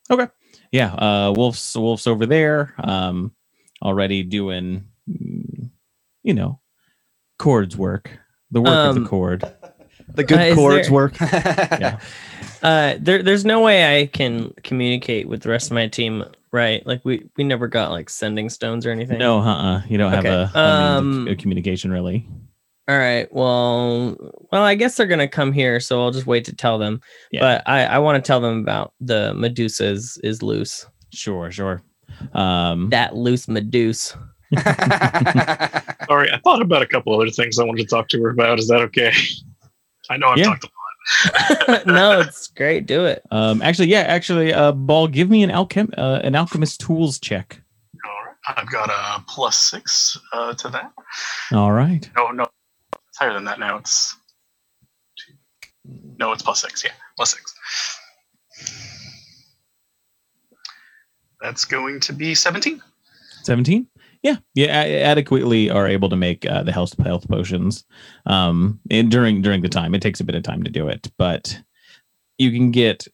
Okay. Yeah, uh, Wolf's Wolf's over there, um, already doing, you know, chords work, the work of Um, the chord. the good Uh, chords there- work. Yeah. Uh, there, there's no way I can communicate with the rest of my team, right? Like we, we never got like sending stones or anything. No, uh, uh you don't have Okay. a, a Um, of communication really. All right. Well, well, I guess they're gonna come here, so I'll just wait to tell them. Yeah. But I, I want to tell them about the Medusa's is, is loose. Sure, sure. Um, That loose Medusa. Sorry, I thought about a couple other things I wanted to talk to her about. Is that okay? I know I've Yeah. talked a lot. no, it's great. Do it. um, actually, yeah, actually, uh, Ball, give me an alchem, uh, an alchemist tools check. All right, I've got a plus six uh, to that. All right. No, no, it's higher than that now. It's two. No, it's plus six. Yeah, plus six. That's going to be seventeen. 17 yeah yeah adequately are able to make uh, the health health potions um and during during the time. It takes a bit of time to do it but you can get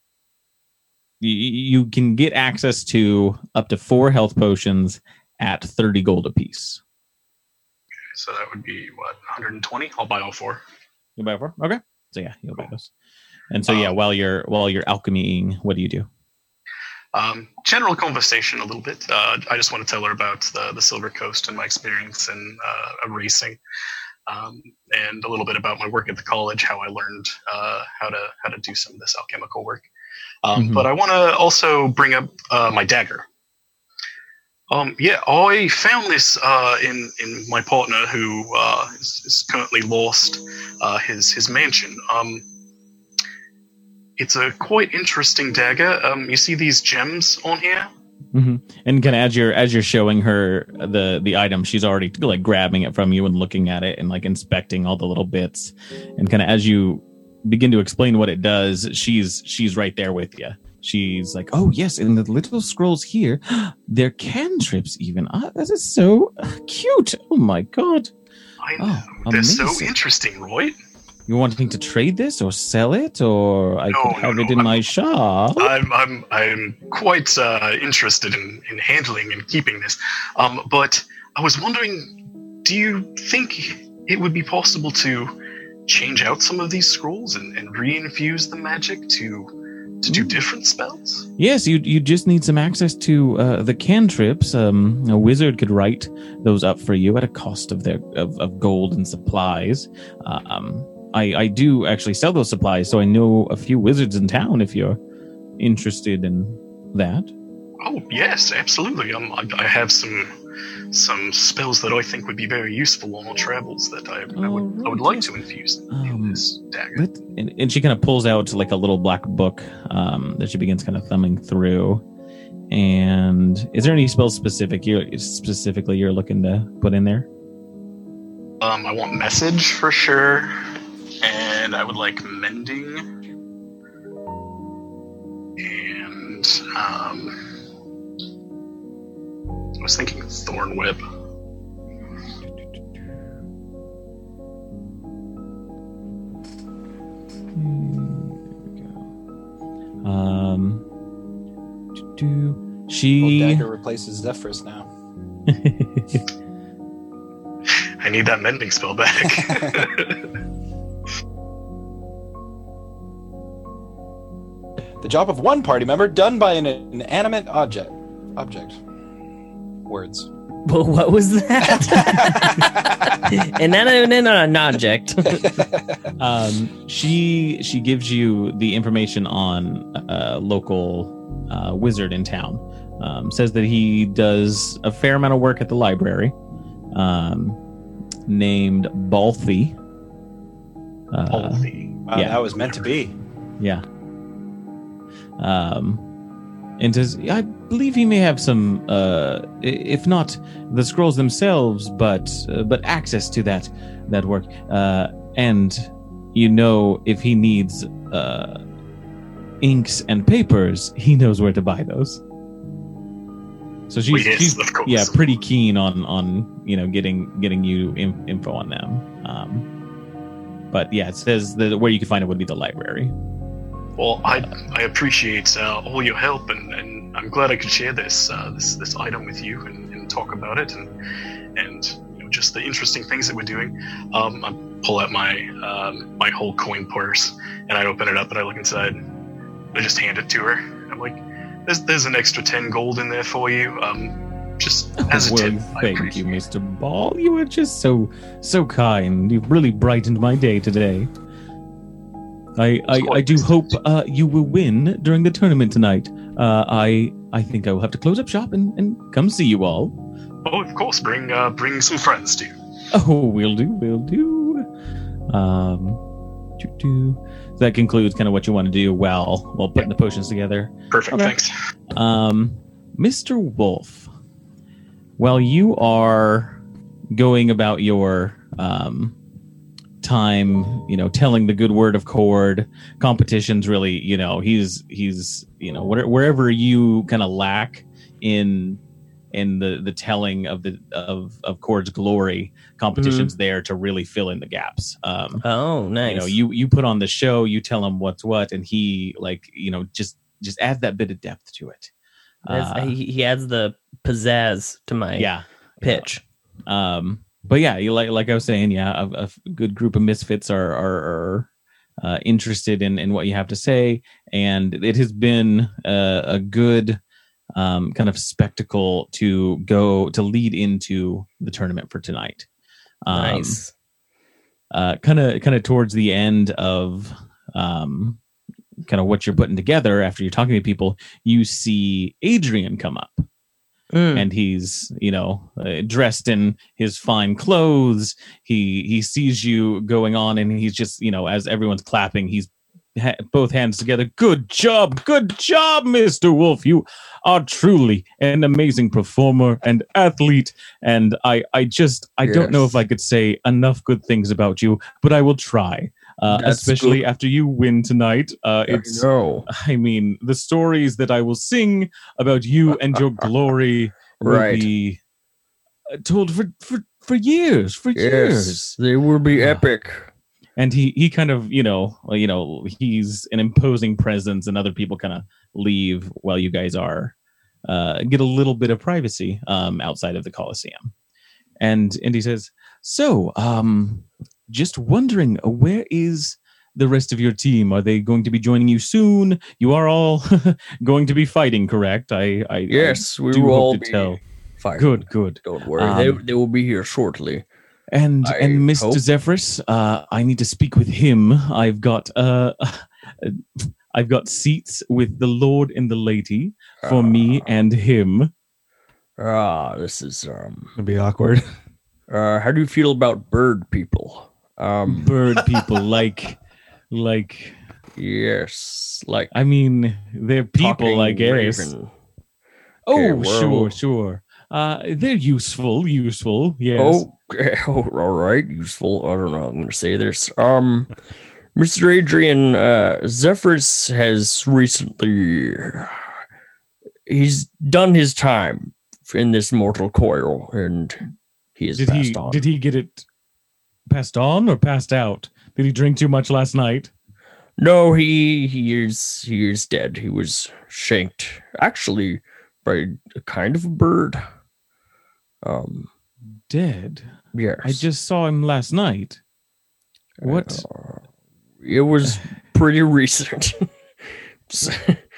you, you can get access to up to four health potions at 30 gold apiece. So that would be what 120. I'll buy all four. you buy four? Okay. So yeah you'll buy those. And so yeah Um, while you're while you're alchemying what do you do Um, general conversation a little bit. Uh, I just want to tell her about the, the Silver Coast and my experience in uh, racing, um, and a little bit about my work at the college, how I learned uh, how to how to do some of this alchemical work. Um, Mhm. But I want to also bring up uh, my dagger. Um, yeah, I found this uh, in in my partner who uh, is, is currently lost uh, his his mansion. It's a quite interesting dagger. Um, you see these gems on here? hmm And kind of as you're as you're showing her the the item, she's already like grabbing it from you and looking at it and like inspecting all the little bits. And kind of as you begin to explain what it does, she's she's right there with you. She's like, "Oh yes, and the little scrolls here, they're cantrips even. This is so cute. Oh my god! I know. Oh, They're so amazing. interesting, right? You wanting to trade this or sell it, or I No, could no, have it no, in I'm- my shop? I'm I'm I'm quite uh, interested in, in handling and keeping this. Um, but I was wondering, do you think it would be possible to change out some of these scrolls and, and reinfuse the magic to to do different spells? Yes, you you just need some access to uh, the cantrips. Um, a wizard could write those up for you at a cost of their of, of gold and supplies. Um, I I do actually sell those supplies, so I know a few wizards in town. If you're interested in that, Oh yes, absolutely. Um, I, I have some some spells that I think would be very useful on our travels that I, I would I would like to infuse in, in Um, this dagger. And, and she kind of pulls out like a little black book um, that she begins kind of thumbing through. And is there any spells specific you specifically you're looking to put in there? Um, I want message for sure, and I would like mending, and um, I was thinking thorn whip. Um, do Well, she? dagger replaces Zephyrus now. I need that mending spell back. The job of one party member done by an inanimate object. Object. Words. Well, what was that? and then and then an object. um, she she gives you the information on a local uh, wizard in town. Um, says that he does a fair amount of work at the library. Um, named Balthy. Uh, Healthy. Wow, Yeah. That was meant to be. Yeah. Um, and says, I believe he may have some, uh, if not the scrolls themselves, but uh, but access to that that work. Uh, and you know, if he needs uh, inks and papers, he knows where to buy those. So she's, yes, she's yeah pretty keen on on you know getting getting you in, info on them. Um, but yeah, it says that where you can find it would be the library. Well, I I appreciate uh, all your help, and, and I'm glad I could share this uh, this this item with you and, and talk about it, and and you know, just the interesting things that we're doing. Um, I pull out my um, my whole coin purse, and I open it up, and I look inside. I just hand it to her. I'm like, "There's there's an extra ten gold in there for you. Um, just as a well, tip. Thank you. Mr. Ball. You were just so so kind. You've really brightened my day today. I I, I do hope uh, you will win during the tournament tonight. Uh, I I think I will have to close up shop and, and come see you all. Oh, of course. Bring uh, bring some friends too. Oh, we'll do, we'll do. Um, doo. That concludes kind of what you want to do while while putting the potions together. Perfect. Okay. Thanks. Um, Mr. Wolf, while you are going about your um, time, you know, telling the good word of Cord, competitions really, you know, he's he's you know where, wherever you kind of lack in in the the telling of the of of Cord's glory, competitions there to really fill in the gaps. Um, Oh, nice. you know you you put on the show you tell him what's what and he like you know just just adds that bit of depth to it Uh, he, he adds the pizzazz to my yeah pitch. um but yeah you like like i was saying yeah a, a good group of misfits are are, are uh, interested in in what you have to say. And it has been a, a good um kind of spectacle to go to lead into the tournament for tonight. Um, nice. kind of kind of towards the end of um kind of what you're putting together after you're talking to people you see adrian come up Mm. and he's you know uh, dressed in his fine clothes. He he sees you going on and he's just you know as everyone's clapping he's ha- both hands together. Good job good job mr wolf. You are truly an amazing performer and athlete. And i i just i don't know if i could say enough good things about you but i will try uh, especially good. after you win tonight uh, it's no. I mean, the stories that I will sing about you and your glory will Right. be uh, told for, for, for years, for years. they will be Yeah. epic. And he, he kind of, you know, you know, he's an imposing presence, and other people kind of leave while you guys are uh, get a little bit of privacy um, outside of the Coliseum. And and he says, "So, um, just wondering, uh, where is the rest of your team? Are they going to be joining you soon? You are all going to be fighting, correct? I, I Yes, I we do will all be tell. fine. Good, good. Don't worry, they, Um, they will be here shortly. And I and Mr. hope- Zephyrus, uh, I need to speak with him. I've got uh, I've got seats with the Lord and the Lady for me and him. Ah, this is um. It'd be awkward. Uh, how do you feel about bird people? Um, Bird people like like yes, like I mean they're people, I guess. raven. Oh, Okay, sure, sure. Uh, they're useful, useful. Yes. Oh, okay, oh, all right, useful. I don't know. I'm gonna say this. Um, Mr. Adrian uh, Zephyrus has recently he's done his time in this mortal coil, and he has did passed he on. did he get it passed on or passed out? Did he drink too much last night? No, he he is he is dead. He was shanked, actually, by a kind of a bird. Um, Dead. yes. I just saw him last night. What? Uh, it was pretty recent.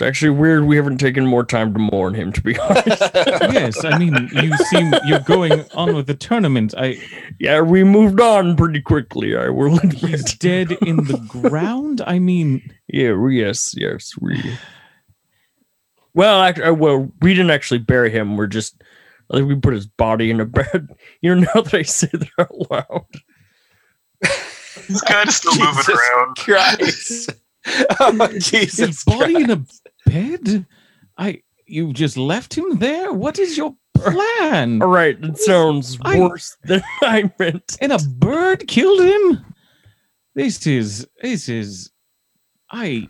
it's, it's actually weird we haven't taken more time to mourn him, to be honest. yes, I mean, you seem you're going on with the tournament. I yeah, we moved on pretty quickly. I will he's admit. dead in the ground. I mean, Yeah, we- yes, yes, we. Well, actually, uh, well, we didn't actually bury him. We're just, I think we put his body in a bed. You know, now that I say that out loud. He's kind of still moving around. Christ. oh, Jesus his body Christ. in a bed. I you just left him there. What is your plan? All right, it sounds I- worse than I meant. And a bird killed him. This is this is. I.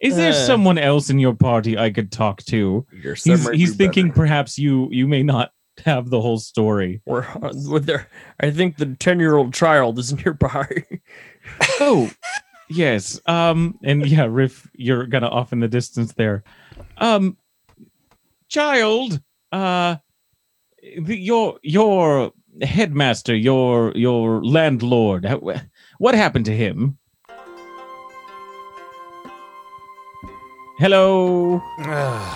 Is there Uh. someone else in your party I could talk to? He's he's thinking better. perhaps you you may not have the whole story. Or with their, I think the ten-year-old child is nearby. Oh, yes. Um, and yeah, Riff, you're gonna off in the distance there. Um, child, uh, the, your your headmaster, your your landlord. What happened to him? Hello.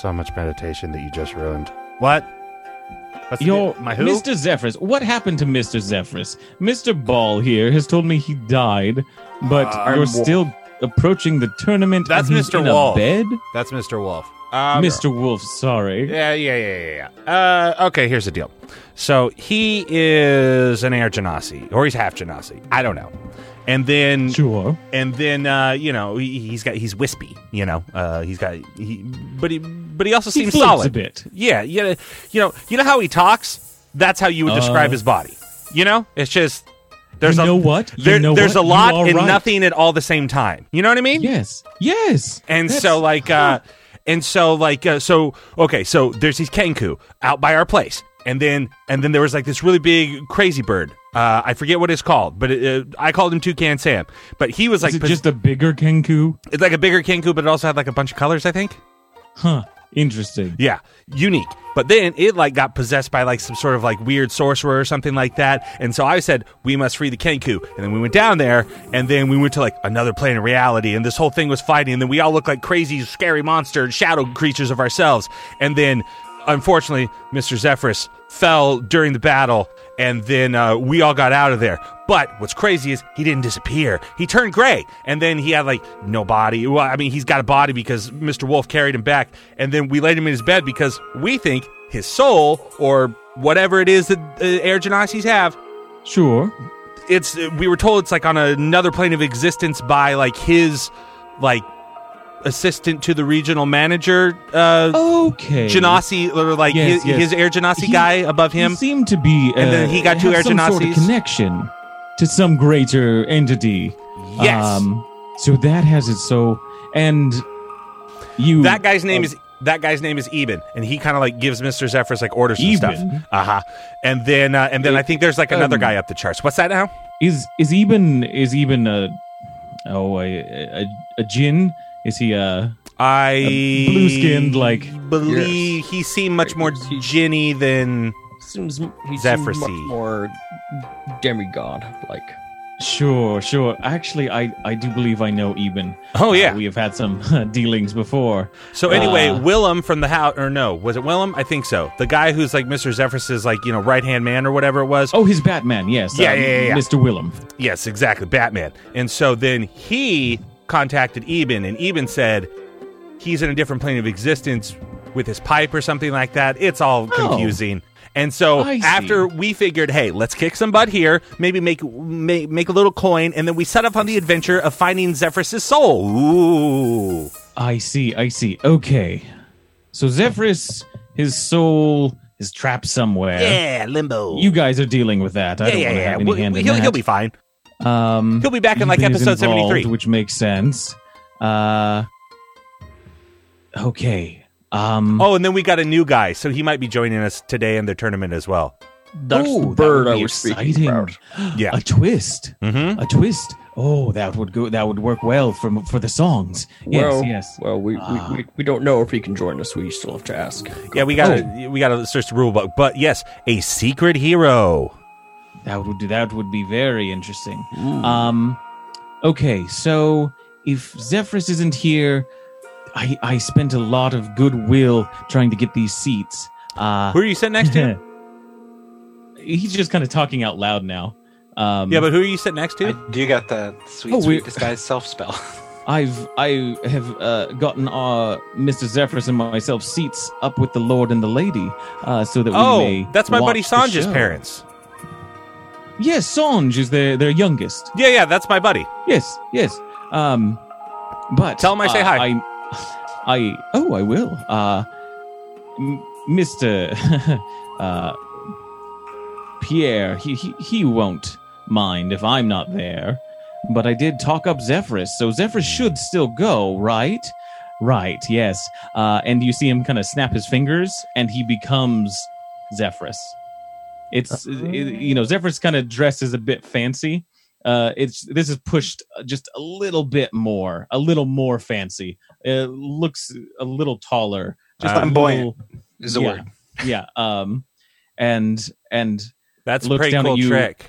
so much meditation that you just ruined. What? What's the Your my who? Mr. Zephyrus. What happened to Mr. Zephyrus? Mr. Ball here has told me he died, but Uh, you're I'm Wo- still approaching the tournament. That's and he's Mr. in a Wolf. bed. That's Mr. Wolf. Um, Mr. Wolf, sorry. Yeah, yeah, yeah, yeah, yeah. Uh, okay, here's the deal. So he is an Air Genasi, or he's half Genasi. I don't know. And then, Sure. and then, uh, you know, he, he's got he's wispy. You know, uh, he's got he, but he, but he also He seems solid. a bit. Yeah, yeah. You know, you know how he talks. That's how you would describe Uh, his body. You know, it's just there's you a know what? You there, know there's what? a lot and right. nothing at all the same time. You know what I mean? Yes. Yes. And That's- so like uh and so like uh, so okay, so there's these kenku out by our place. And then and then there was like this really big crazy bird. Uh I forget what it's called, but it, uh, I called him Toucan Sam. But he was like Is it pos- just a bigger Kenku? it's like a bigger kenku but it also had like a bunch of colors, I think. Huh. Interesting. Yeah, unique. But then it like got possessed by like some sort of like weird sorcerer or something like that. And so I said, we must free the Kenku. And then we went down there and then we went to like another plane of reality and this whole thing was fighting. And then we all looked like crazy, scary monster shadow creatures of ourselves. And then unfortunately, Mr. Zephyrus fell during the battle and then uh, we all got out of there. But what's crazy is he didn't disappear. He turned gray, and then he had like no body. Well, I mean, he's got a body because Mr. Wolf carried him back, and then we laid him in his bed because we think his soul or whatever it is that uh, Air Genasis have. Sure. It's we were told it's like on another plane of existence by like his like assistant to the regional manager, uh, Okay. Genasi, or like Yes, his, yes. his Air Genasi He- guy above He him. seemed to be, uh, And then he got two Air some sort of connection to some greater entity. Yes. Um, so that has it. So, and you That guy's name is that guy's name is Eben, and he kind of like gives Mister Zephyrus like orders and stuff. Uh huh. And then uh, and then I think there's like another Um, guy up the charts. What's that now? is is Eben is Eben a oh a a, a jinn? Is he a I blue-skinned, like- believe he seemed much more He- ginny than Seems he seems Zephyr much Sea. more demigod like. Sure, sure. Actually, I I do believe I know Eben. Oh yeah. Uh, we have had some dealings before. So anyway, Uh, Willem from the house, or no, was it Willem? I think so. The guy who's like Mr. Zephyrus's like you know right hand man or whatever it was. Oh, he's Batman. Yes. Yeah, um, yeah, yeah, yeah. Mr. Willem. Yes, exactly, Batman. And so then he contacted Eben, and Eben said he's in a different plane of existence with his pipe or something like that. It's all oh. confusing. And so Oh. After we figured, hey, let's kick some butt here, maybe make, make make a little coin, and then we set off on the adventure of finding Zephyrus's soul. Ooh. I see. I see. Okay. So Zephyrus, his soul is trapped somewhere. Yeah, limbo. You guys are dealing with that. I yeah, don't yeah, want to yeah. have any We'll- hand in he'll, that. he'll be fine. Um, He'll be back in like episode 73. which makes sense. Uh, okay. Um, Oh, and then we got a new guy, so he might be joining us today in the tournament as well. That's oh, the that bird would I be was speaking exciting. about. Yeah. a twist. Mm-hmm. A twist. Oh, that would go. That would work well for for the songs. Yes, well, yes. Well, we, Ah. we, we, we don't know if he can join us. We still have to ask. Yeah, we gotta we gotta search the rule book. But yes, a secret hero. That would that would be very interesting. Um, okay, so if Zephyrus isn't here, I I spent a lot of goodwill trying to get these seats. Uh, Who are you sitting next to? he's just kind of talking out loud now. Um, yeah, but who are you sitting next I to? do you got the sweet, Oh, sweet disguise self spell. I've I have uh, gotten uh, Mr. Zephyrus and myself seats up with the Lord and the Lady, uh, so that we may. Oh, that's my buddy watch the Sanj's parents. Yes, Sanj is their their youngest. Yeah, yeah, that's my buddy. Yes, yes. Um, but Tell him I say uh, hi. I, I oh, I will. Uh, Mister uh, Pierre, he, he he won't mind if I'm not there. But I did talk up Zephyrus, so Zephyrus should still go, right? Right. Yes. Uh, and you see him kind of snap his fingers, and he becomes Zephyrus. It's it- you know Zephyr's kind of dresses a bit fancy uh it's this is pushed just a little bit more a little more fancy it looks a little taller just Uh, a Flamboyant. little- Is the yeah, word. yeah um and and That's a Looks pretty down at you. trick.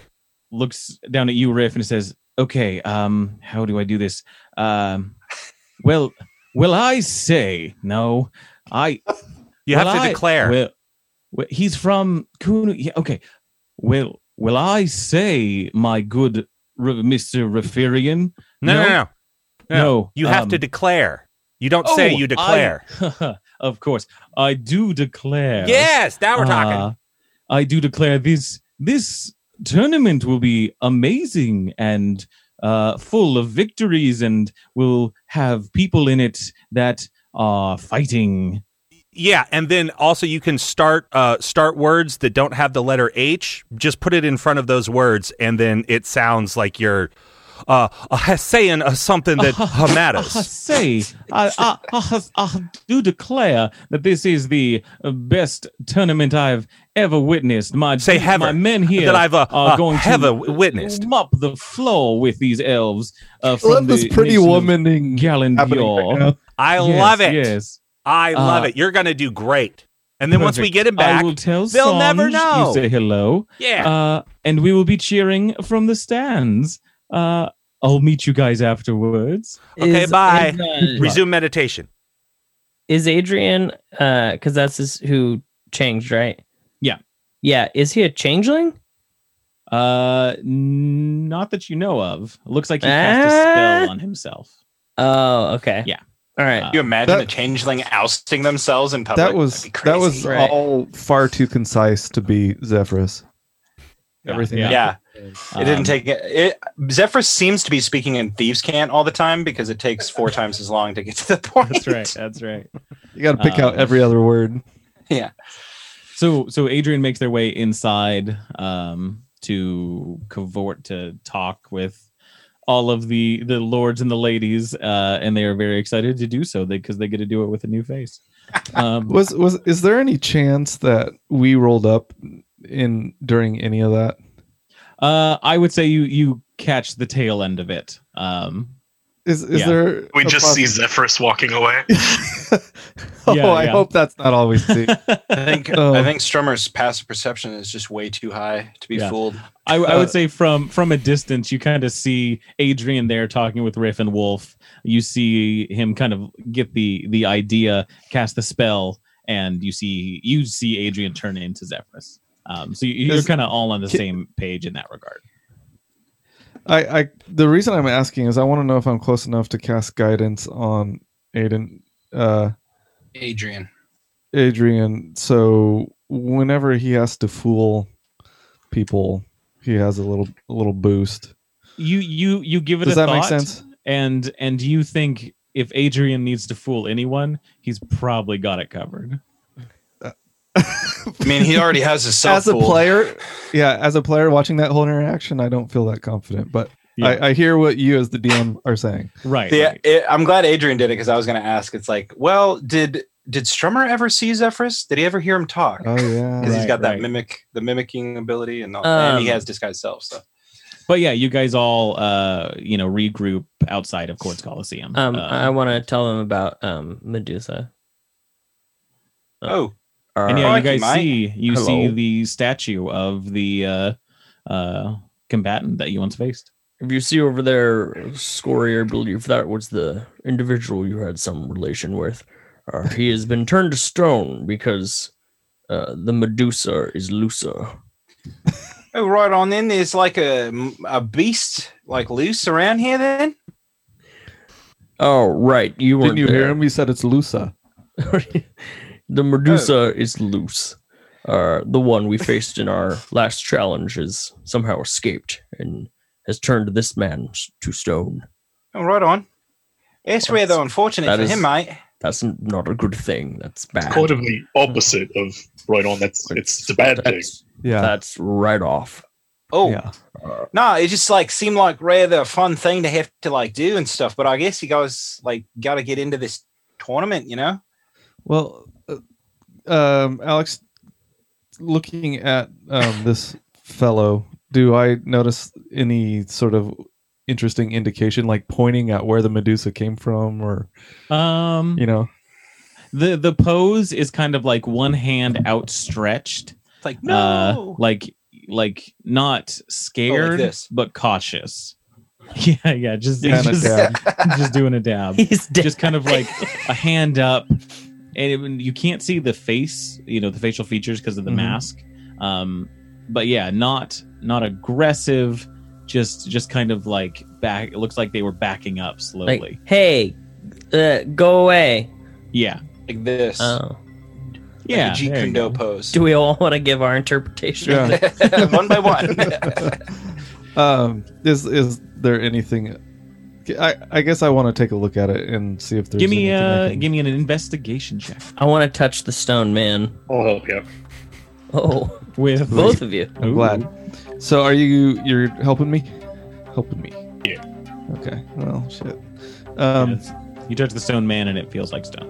looks down at you riff and says okay um how do i do this um well will i say no i You well, have to I- declare. well, well, he's from Kunu. Yeah, okay. Well, will I say, my good Mr. Referian? no, no, no, no. No, You have to um, declare. You don't say Oh, you declare. I- of course, I do declare. yes, now we're talking. Uh, I do declare this this tournament will be amazing and uh, full of victories, and will have people in it that are fighting. Yeah, and then also you can start uh, start words that don't have the letter H. Just put it in front of those words, and then it sounds like you're uh, uh, saying uh, something that uh, I matters. say, I, I, I, I do declare that this is the best tournament I've ever witnessed. My Say have my men here that I've, uh, are uh, going to witnessed. mop the floor with these elves. Uh, from Love this pretty nation of womaning happening right I Yes, love it. Yes, I love Uh, it. You're gonna do great. And then once we get him I back, will tell they'll never know. You say hello. yeah. Uh, and we will be cheering from the stands. Uh, I'll meet you guys afterwards. Okay, Is- bye. Is, uh, Resume meditation. is Adrian, uh, because that's his, who changed, right? Yeah. Yeah. Is he a changeling? Uh, n- not that you know of. Looks like he cast a Ah. spell on himself. Oh, okay. Yeah. All right. Uh, Can you imagine That- a changeling ousting themselves in public? That was That'd be that was. Right. all far too concise to be Zephyrus. Everything. Yeah. Yeah, it didn't Um, take it, it. Zephyrus seems to be speaking in thieves' cant all the time because it takes four times as long to get to the point. That's right. That's right. You got to pick out Um, every other word. Yeah. So, so Adrian makes their way inside um, to cavort to talk with all of the the lords and the ladies, uh, and they are very excited to do so because they get to do it with a new face. Um, Was was is there any chance that we rolled up in during any of that? uh, I would say you you catch the tail end of it. Um, Is is Yeah. there? We a just see Zephyrus walking away. Oh, Yeah, I yeah. hope that's not all we see. I think Oh. I think Strummer's passive perception is just way too high to be Yeah. fooled. I, I Uh, would say from from a distance, you kind of see Adrian there talking with Riff and Wolf. You see him kind of get the the idea, cast the spell, and you see you see Adrian turn into Zephyrus. Um, so you, you're kind of all on the Ki- same page in that regard. I, I the reason I'm asking is I want to know if I'm close enough to cast guidance on Aiden, uh, Adrian. Adrian. So whenever he has to fool people, he has a little a little boost. You you you give it Does a that thought, make sense? and and you think if Adrian needs to fool anyone, he's probably got it covered. I mean, he already has his self as a player, yeah, as a player watching that whole interaction, I don't feel that confident. But Yeah. I, I hear what you as the DM are saying. Right. Yeah, right. it, I'm glad Adrian did it because I was going to ask. It's like, well, did did Strummer ever see Zephyrus? Did he ever hear him talk? Oh yeah, Because he's got that right. mimic, the mimicking ability, and, all, and he Um, has disguised self. So But yeah, you guys all uh you know regroup outside of Courts Coliseum. Um, Uh, I want to tell them about um Medusa. oh, Our, and yeah, you guys mate. see you see the statue of the uh uh combatant that you once faced. if you see over there, Scory, I believe that was the individual you had some relation with. Uh, he has been turned to stone because uh, the Medusa is looser. oh, right on. Then there's like a a beast like loose around here. Then Oh, right. You weren't didn't you hear him? He said it's Lusa. the Medusa is loose. Uh, the one we faced in our last challenge has somehow escaped and has turned this man to stone. oh, right on. It's Well, rather unfortunate for is- him, mate. That's not a good thing. That's bad. Kind of the opposite of right on. That's it's, it's a bad thing. Yeah, that's right off. Oh, yeah. Uh, no, it just like seemed like rather a fun thing to have to like do and stuff. But I guess you guys like got to get into this tournament, you know? Well, um, Alex, looking at um, this fellow, do I notice any sort of interesting indication, like pointing at where the Medusa came from, or Um you know? the the pose is kind of like one hand outstretched. It's like Uh no, like like not scared this. but cautious. Yeah, yeah, just Kinda just, just doing a dab. he's dead. just kind of like a hand up and it, you can't see the face you know the facial features because of the Mhm. mask um but yeah not not aggressive just just kind of like back it looks like they were backing up slowly like, hey, uh, go away. yeah like this. Oh. yeah like a Jeet Kune Do pose. Do we all want to give our interpretation? of Yeah. one by one. um, is is there anything? I I guess I want to take a look at it and see if there's. give me anything I uh can- give me an investigation check I want to touch the stone man. I'll help you. Oh, with both of you. I'm Ooh. glad. So are you you're helping me? Helping me. Yeah. Okay. Well, shit. Um. Yes. you touch the stone man and it feels like stone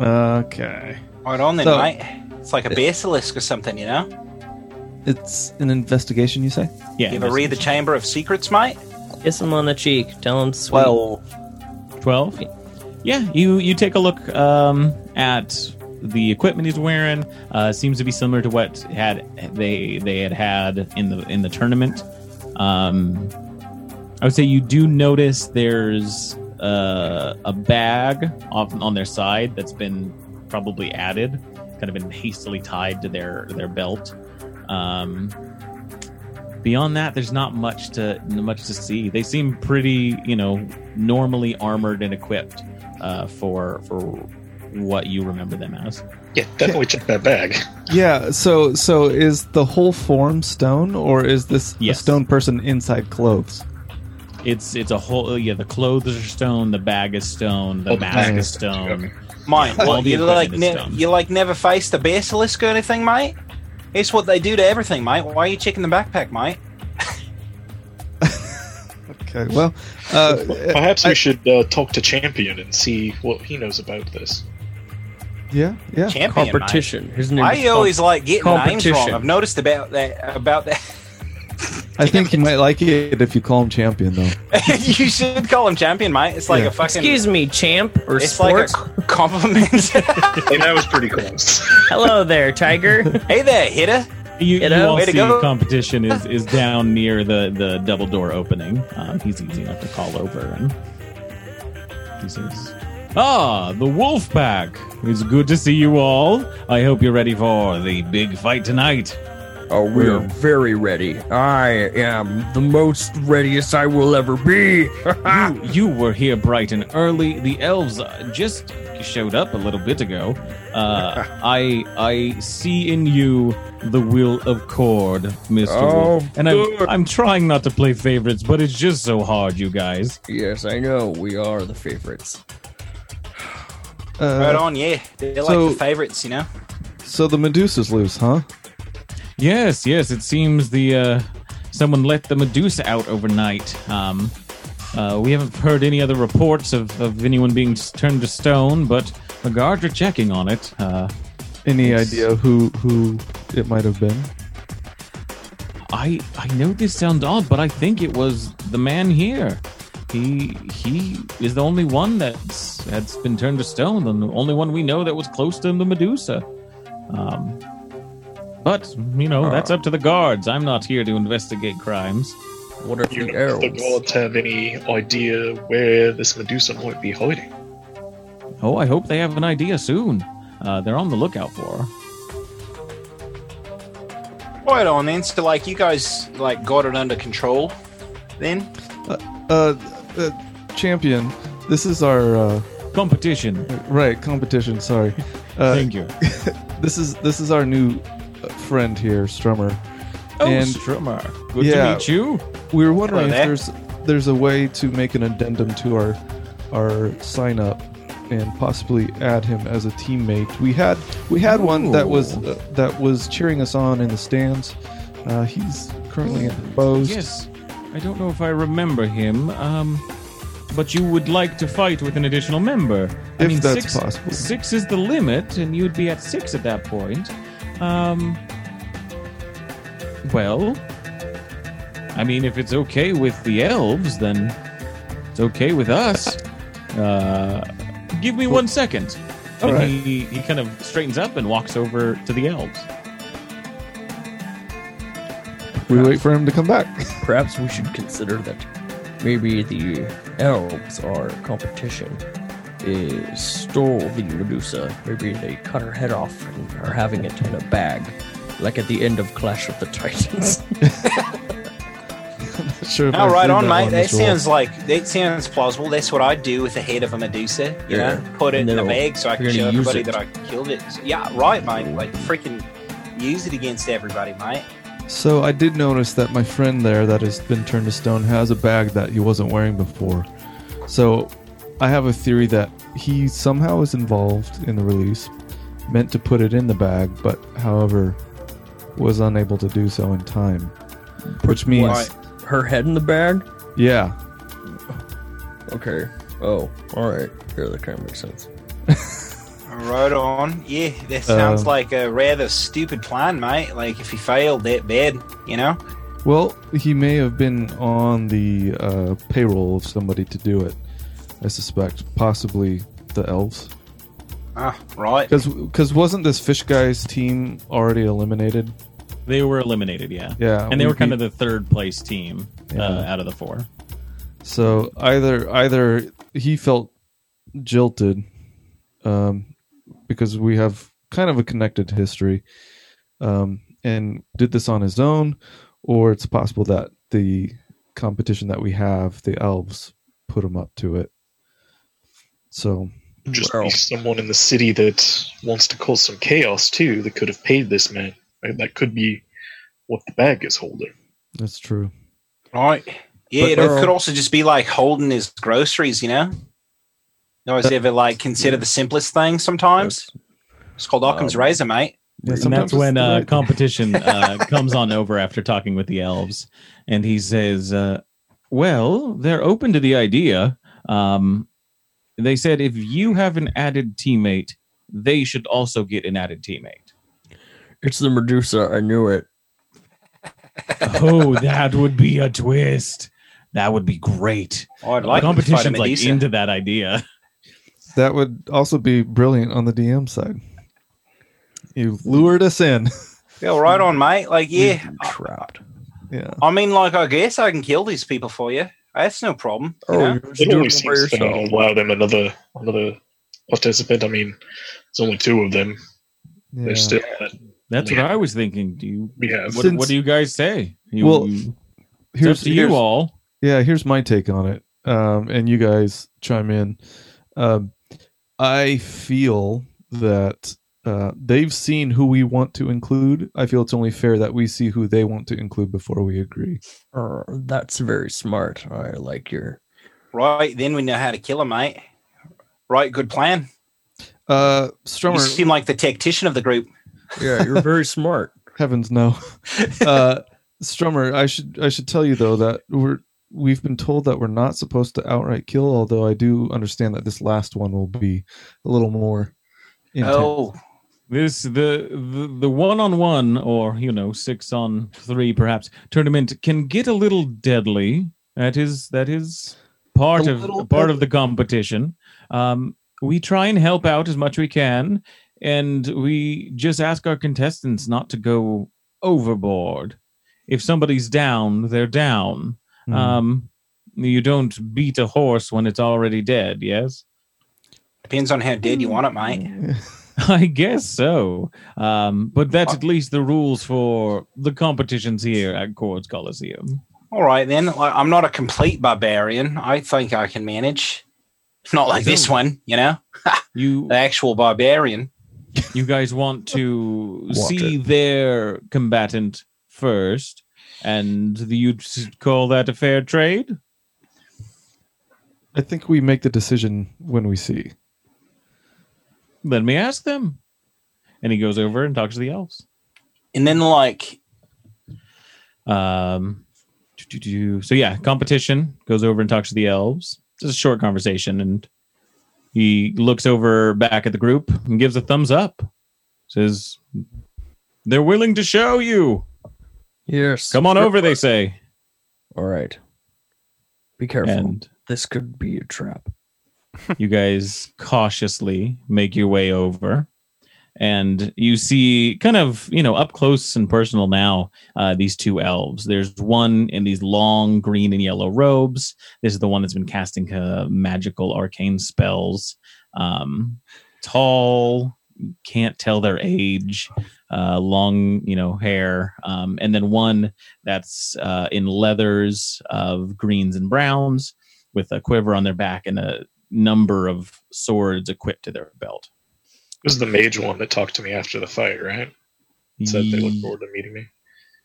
Okay. right on then, So- mate. It's like a basilisk or something, you know? It's an investigation, you say? yeah You ever read the. Chamber of Secrets, mate? Kiss him on the cheek. Tell him sweet. 12 yeah you you take a look um at the equipment he's wearing. Uh seems to be similar to what had they they had had in the in the tournament. Um i would say you do notice there's uh a bag off on their side that's been probably added kind of been hastily tied to their their belt. Um beyond that there's not much to much to see they seem pretty you know normally armored and equipped uh, for for what you remember them as Yeah, definitely check that bag. Yeah. So so is the whole form stone, or is this Yes. a stone person inside clothes? it's it's a whole yeah the clothes are stone the bag is stone the Oh, mask bag is is- stone okay. Mate, All what, you equipment like ne- you like never faced a basilisk or anything, mate? It's what they do to everything, mate. Why are you checking the backpack, mate? Okay. Well, uh, Perhaps I- we should uh, talk to Champion and see what he knows about this. yeah, yeah. Champion, mate. competition. His name Why is are you always like getting names wrong? competition. I've noticed about that about that. I think he might like it if you call him champion, though. you should call him champion, mate. It's like Yeah. a fucking. Excuse me, champ or it's sports? like a compliment. Hey, that was pretty close. Hello there, Tiger. hey there, hitter. You, You you all Way to see go. competition is, is down near the, the double door opening. Um, he's easy enough to call over, and he says, "Ah, the wolf pack. It's good to see you all. I hope you're ready for the big fight tonight." Oh, we are very ready. I am the most readiest I will ever be. you, you were here bright and early. The elves uh, just showed up a little bit ago. Uh, I I see in you the will of Cord, Mister Oh, And I'm. I'm trying not to play favorites, but it's just so hard, you guys. yes, I know. We are the favorites. Uh, Right on, yeah. They're so- like the favorites, you know. so the Medusa's loose, huh? Yes, yes. It seems the uh, someone let the Medusa out overnight. Um, uh, we haven't heard any other reports of, of anyone being turned to stone, but the guards are checking on it. Uh, Any Yes. idea who who it might have been? I I know this sounds odd, but I think it was the man here. He he is the only one that's that's been turned to stone, and the only one we know that was close to the Medusa. Um, but you know that's up to the guards. I'm not here to investigate crimes. What if You the know, if the guards have any idea where this Medusa might be hiding? Oh, I hope they have an idea soon. Uh, they're on the lookout for her. Right on then. So like you guys like got it under control then? Uh, uh champion. This is our uh, competition. right competition. Sorry. Uh, Thank you. this is this is our new uh, friend here, Strummer. Oh, and Strummer. Good Yeah. to meet you. we were wondering if Hello there. there's there's a way to make an addendum to our our sign up and possibly add him as a teammate. We had we had one that was uh, that was cheering us on in the stands. Uh, he's currently at exposed. Yes. I don't know if I remember him. Um, but you would like to fight with an additional member. I If mean, that's six, possible. Six is the limit, and you'd be at six at that point. Um, well, I mean, if it's okay with the elves, then it's okay with us. Uh, give me one second. All And right. he, he kind of straightens up and walks over to the elves. We wait for him to come back. Perhaps we should consider that maybe the elves, are competition, is stole the Medusa. Maybe they cut her head off and are having it in a bag, like at the end of Clash of the Titans. sure. if Oh, right on, mate. on That this roll. sounds like that sounds plausible. That's what I'd do with the head of a Medusa. You Yeah. know, put it And in a bag so I can show everybody it. that I killed it. So, yeah, right, mate. Like freaking use it against everybody, mate. So I did notice that my friend there that has been turned to stone has a bag that he wasn't wearing before. So I have a theory that he somehow was involved in the release, meant to put it in the bag, but however was unable to do so in time. Which means Right. her head in the bag? yeah. Okay. Oh, alright. Yeah, that kind of makes sense. Right on. Yeah, that sounds Um, like a rather stupid plan, mate. Like if he failed that bad, you know. Well, he may have been on the uh, payroll of somebody to do it. I suspect, possibly the elves. Ah, right. Because wasn't this fish guy's team already eliminated? They were eliminated, yeah. Yeah, And they we were kind beat- of the third place team uh, out of the four. So either either he felt jilted, um, because we have kind of a connected history, um, and did this on his own, or it's possible that the competition that we have, the elves, put him up to it. So Just Well- be someone in the city that wants to cause some chaos too. That could have paid this man. Right? That could be what the bag is holding. that's true. Right. Yeah, But it Earl- could also just be like holding his groceries, you know? You always ever like consider the simplest thing sometimes? It's called Occam's Um, razor, mate. Yeah, and that's when uh, right- competition uh, comes on over after talking with the elves, and he says, uh, "Well, they're open to the idea. Um, they said if you have an added teammate, they should also get an added teammate." It's the Medusa. I knew it. oh, that would be a twist. That would be great. Oh, I'd like to competition's like into that idea. That would also be brilliant on the DM side. You lured us in. Yeah, right on, mate. Like, yeah. Trapped. Yeah. I mean, like, I guess I can kill these people for you. That's no problem. Oh, know? It only seems fair to allow them another another participant. I mean, it's only two of them. yeah. They're still That's what I was thinking. Do you? yeah. What, Since- what do you guys say? You, Well, you- it's Here's up to you all. Yeah, here's my take on it. Um, and you guys chime in. Um, I feel that uh, they've seen who we want to include. I feel it's only fair that we see who they want to include before we agree. Uh, that's very smart. I like your. Right, then we know how to kill him, mate. Right, good plan. Uh, You seem like the tactician of the group. Yeah, you're very smart. heavens no. Uh, Strummer, I should I should tell you though that we're we've been told that we're not supposed to outright kill. Although I do understand that this last one will be a little more. Intense. Oh, This the the the one on one or you know six on three perhaps tournament can get a little deadly. That is that is part A of little part of the competition. Um, we try and help out as much we can, and we just ask our contestants not to go overboard. If somebody's down, they're down. Hmm. Um, you don't beat a horse when it's already dead. Yes. depends on how dead you want it, mate. I guess so. Um, but that's at least the rules for the competitions here at Cords Coliseum. All right, then. I'm not a complete barbarian. I think I can manage. Not like this one, you know, You the actual barbarian. you guys want to Want see their combatant first, and you'd call that a fair trade? I think we make the decision when we see. Let me ask them. And he goes over and talks to the elves. And then, like, Um, so yeah, competition goes over and talks to the elves. It's a short conversation, and he looks over back at the group and gives a thumbs up. Says, "They're willing to show you. Yes. Come on over." They say, All right. Be careful. and this could be a trap. You guys cautiously make your way over. And you see kind of you know up close and personal now uh, these two elves. There's one in these long green and yellow robes. This is the one that's been casting uh, magical arcane spells. Um, tall can't tell their age uh, long you know hair. Um, and then one that's uh, in leathers of greens and browns with a quiver on their back and a number of swords equipped to their belt. This is the mage one that talked to me after the fight, right? Said they look forward to meeting me.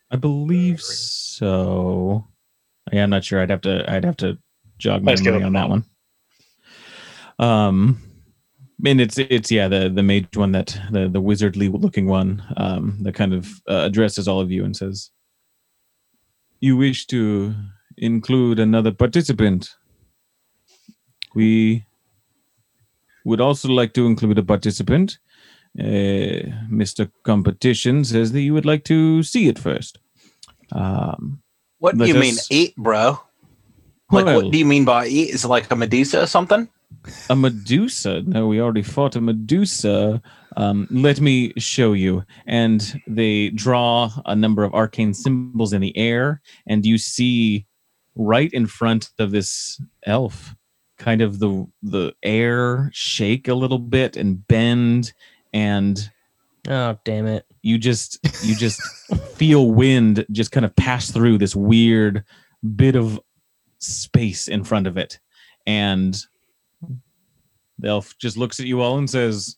I believe so. Yeah, I'm not sure. I'd have to. I'd have to jog my memory on that one. Um, and it's it's yeah the the mage one that the the wizardly looking one um that kind of uh, addresses all of you and says, "You wish to include another participant. We would also like to include a participant. Uh, Mr. Competition says that you would like to see it first. Um, what do you mean, us- eat, bro? Like, well, what do you mean by eat? Is it like a Medusa or something? a Medusa. No, we already fought a Medusa. Um, let me show you. And they draw a number of arcane symbols in the air, and you see right in front of this elf, kind of the the air shake a little bit and bend, and Oh, damn it. you just you just feel wind just kind of pass through this weird bit of space in front of it and the elf just looks at you all and says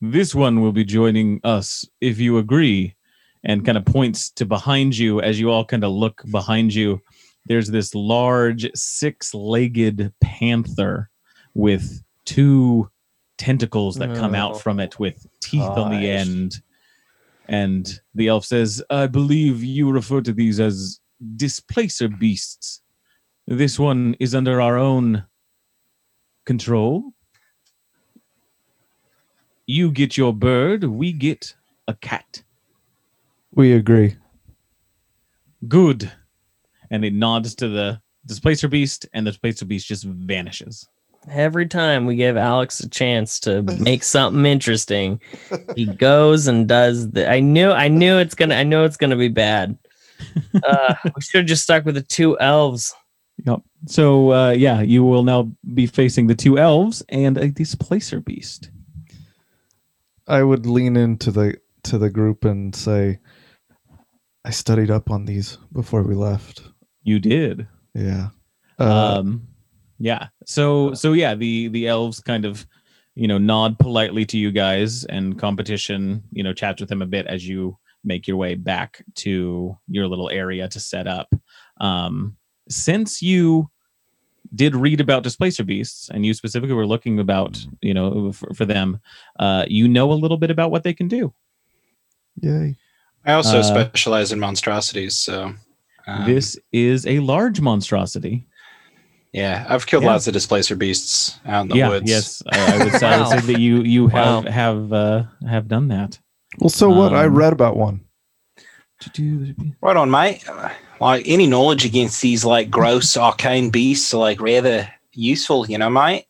this one will be joining us if you agree and kind of points to behind you as you all kind of look behind you there's this large six-legged panther with two tentacles that come Oh. out from it with teeth on the end and the elf says i believe you refer to these as displacer beasts this one is under our own control you get your bird we get a cat We agree. Good. And it nods to the displacer beast, and the displacer beast just vanishes. Every time we give Alex a chance to make something interesting, he goes and does the. I knew, I knew it's gonna. I know it's gonna be bad. Uh, we should have just stuck with the two elves. Yep. So uh, yeah, you will now be facing the two elves and a displacer beast. I would lean into the to the group and say, "I studied up on these before we left." You did. Yeah. Uh, um yeah so so yeah the the elves kind of you know nod politely to you guys and competition you know chats with them a bit as you make your way back to your little area to set up um since you did read about displacer beasts and you specifically were looking about you know for, for them uh you know a little bit about what they can do yay. I also Uh, specialize in monstrosities, so um, this is a large monstrosity yeah, I've killed Yeah. lots of displacer beasts out in the yeah woods. yes I, I would say, Wow. say that you you have Wow. have uh have done that Well, so what? I Um, read about one. Right on, mate. Uh, Like any knowledge against these like gross arcane beasts are like rather useful, you know, mate.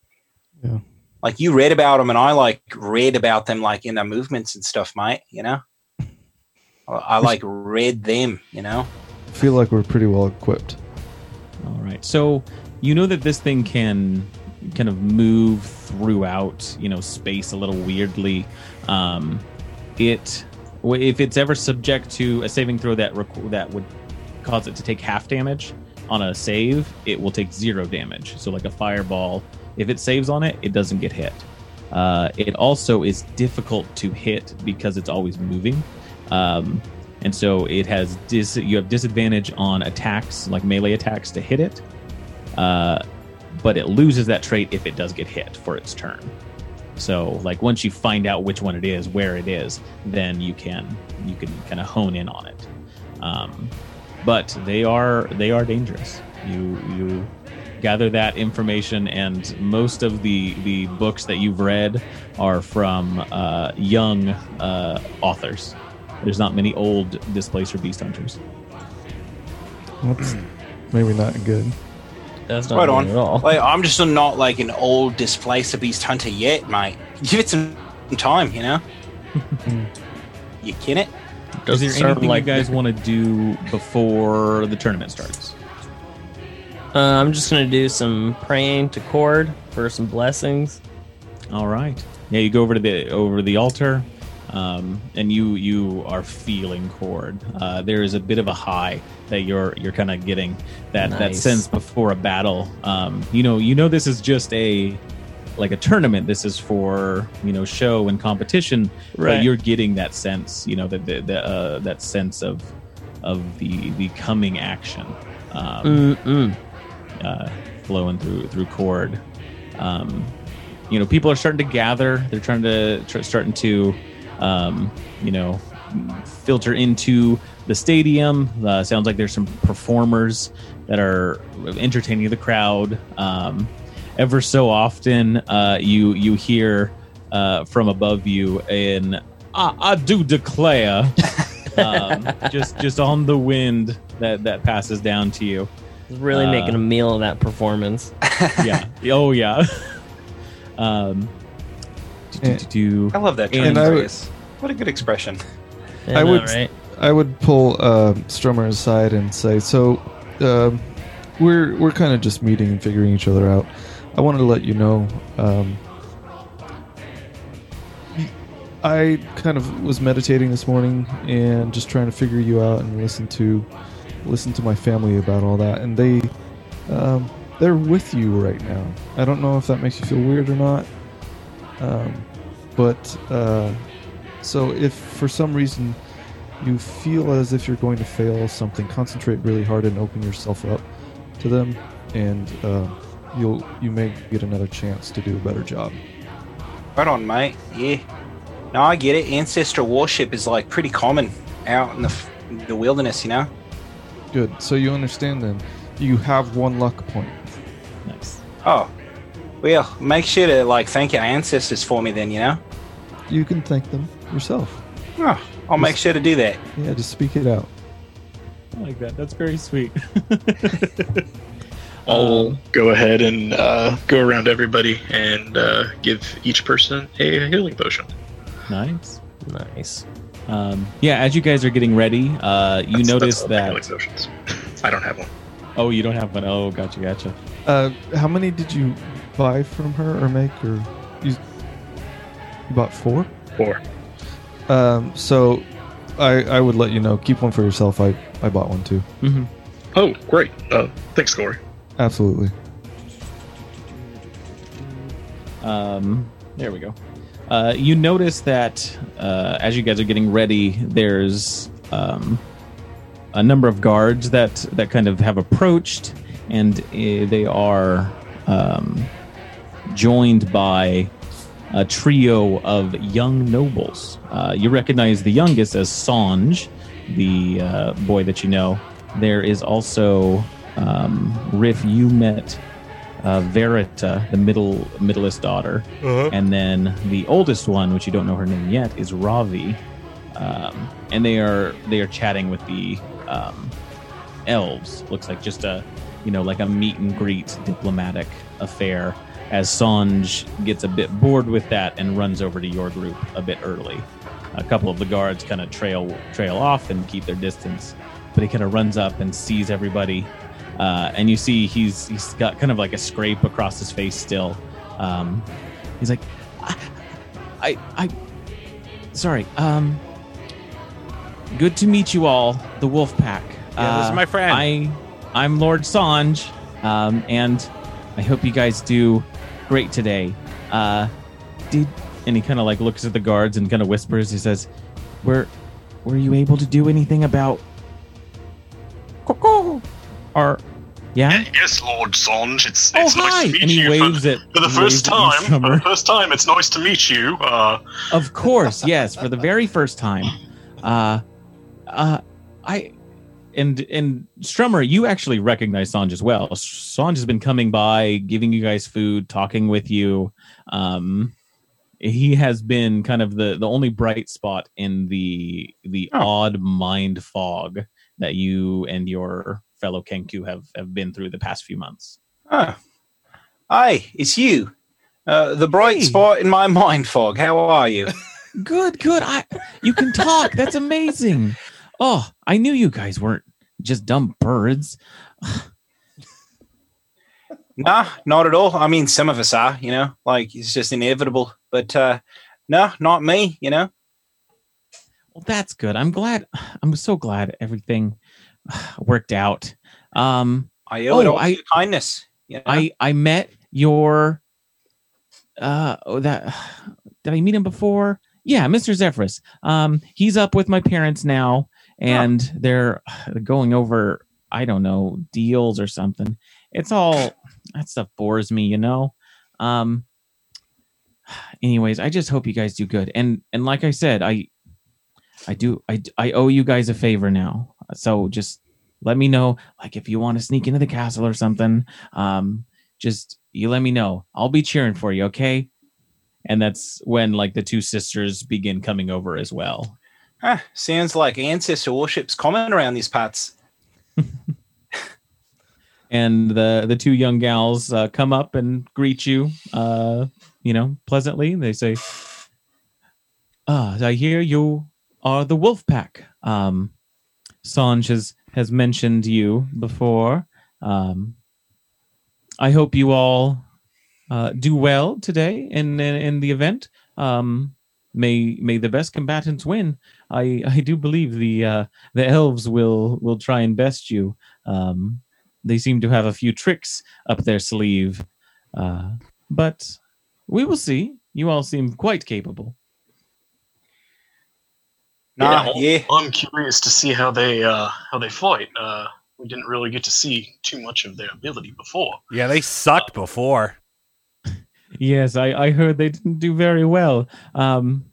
Yeah. Like you read about them, and I like read about them like in their movements and stuff, mate. You know, I, I like read them. You know, I feel like we're pretty well equipped. All right. So you know that this thing can kind of move throughout, you know, space a little weirdly. Um, it if it's ever subject to a saving throw that requ- that would cause it to take half damage on a save, it will take zero damage. So like a fireball, if it saves on it, it doesn't get hit. Uh, it also is difficult to hit because it's always moving. Um, and so it has dis- you have disadvantage on attacks like melee attacks to hit it uh, but it loses that trait if it does get hit for its turn. So like once you find out which one it is where it is then you can you can kind of hone in on it. Um, but they are they are dangerous. You you gather that information and most of the the books that you've read are from uh, young uh, authors there's not many old displacer beast hunters. That's maybe not good. That's not right good on. at all. Like I'm just not like an old displacer beast hunter yet, mate. Give it some time, you know. you can it? Is Doesn't there anything like you guys want to do before the tournament starts? Uh, I'm just gonna do some praying to Cord for some blessings. All right. Yeah, you go over to the over the altar, um, and you you are feeling cord. Uh, there is a bit of a high that you're you're kind of getting that that sense before a battle. Um, you know you know this is just a like a tournament. This is for you know show and competition, Right. but you're getting that sense. You know that the, the, uh, that sense of of the the coming action. Um, uh, flowing through through Cord. Um, you know, people are starting to gather. They're trying to tr- starting to, um, you know, filter into the stadium. Uh, sounds like there's some performers that are entertaining the crowd. Um, ever so often, uh, you you hear uh, from above you an "I, I do declare," um, just just on the wind that that passes down to you Really Uh, making a meal of that performance. yeah. Oh yeah. um. Do, do, do, do. I love that And turn I. What a good expression. Yeah, I know, would- right? I would pull uh, Strummer aside and say, "So, um, we're we're kind of just meeting and figuring each other out. I wanted to let you know. Um, I kind of was meditating this morning and just trying to figure you out and listen to listen to my family about all that, and they um, they're with you right now. I don't know if that makes you feel weird or not, um, but uh, so if for some reason." you feel as if you're going to fail something, concentrate really hard and open yourself up to them, and uh, you'll you may get another chance to do a better job. Right on, mate. Yeah. No, I get it. Ancestral worship is like pretty common out in the f- the wilderness, you know. Good. So you understand then. You have one luck point. Nice. Oh, well, make sure to like thank your ancestors for me, then. You know. You can thank them yourself. Oh, I'll make sure to do that. Yeah, just speak it out. I like that. That's very sweet. I'll Um, go ahead and uh, go around everybody and uh, give each person a healing potion. nice. Nice. Um, yeah, as you guys are getting ready, uh, you That's- notice that's all the healing that. potions. I don't have one. Oh, you don't have one. Oh, gotcha, gotcha. Uh, how many did you buy from her or make, or you, you bought four? Four. Um, so I I would let you know. Keep one for yourself. I I bought one too. hmm Oh, great. Uh, thanks, Corey. Absolutely. Um, there we go. Uh, you notice that uh, as you guys are getting ready, there's um, a number of guards that that kind of have approached, and uh, they are um, joined by a trio of young nobles. Uh, you recognize the youngest as Sanj, the uh, boy that you know. There is also um, Riff. You met uh, Verita, the middle middleest daughter, and then the oldest one, which you don't know her name yet, is Ravi. Um, and they are they are chatting with the um, elves. Looks like just a you know like a meet and greet diplomatic affair. As Sanj gets a bit bored with that and runs over to your group a bit early. A couple of the guards kind of trail trail off and keep their distance, but he kind of runs up and sees everybody uh, and you see he's he's got kind of like a scrape across his face still. Um, he's like, I, I, I, sorry. Um, good to meet you all, the Wolf Pack. Yeah, this is my friend. I, I'm Lord Sanj, um, and I hope you guys do great today. Uh, did and he kind of like looks at the guards and kind of whispers. He says, "Were, were you able to do anything about?" Coco? Or, yeah. Yes, Lord Sanj. It's, Oh it's nice hi! to meet And he you. waves for, at for the first waves at you, time. For the first time, it's nice to meet you. Uh, Of course, yes, for the very first time. Uh, uh, I and and Strummer, you actually recognize Sanj as well. Sanj has been coming by, giving you guys food, talking with you. Um, he has been kind of the the only bright spot in the the Oh. odd mind fog that you and your fellow Kenku have have been through the past few months. Oh. Hi, it's you. Uh, the bright Hey. spot in my mind fog. How are you? Good, good. I you can talk. That's amazing. Oh, I knew you guys weren't just dumb birds. nah, not at all. I mean, some of us are, you know, like it's just inevitable. But uh, no, not me, you know. Well, that's good. I'm glad. I'm so glad everything worked out. Um, I owe it Oh, all I- to your kindness. You know? I I met your uh oh that did I meet him before? Yeah, Mr. Zephyrus. Um, he's up with my parents now, and they're going over I don't know deals or something. It's all that stuff bores me, you know. Um. Anyways, I just hope you guys do good, and and like I said, I I do I I owe you guys a favor now. So just let me know, like if you want to sneak into the castle or something. Um, just you let me know. I'll be cheering for you, okay? And that's when like the two sisters begin coming over as well. Ah, sounds like ancestor worship's common around these parts. And the the two young gals uh, come up and greet you, uh, you know, pleasantly. They say, "Ah, I hear you are the Wolf Pack. Um, Sanj has has mentioned you before. Um, I hope you all uh, do well today in in, in the event. Um, may may the best combatants win. I I do believe the uh, the elves will will try and best you. Um, they seem to have a few tricks up their sleeve, uh, but we will see. You all seem quite capable. Nah, I'm- yeah. I'm curious to see how they uh, how they fight. Uh, we didn't really get to see too much of their ability before. Yeah, they sucked before. Yes, I, I heard they didn't do very well. Um,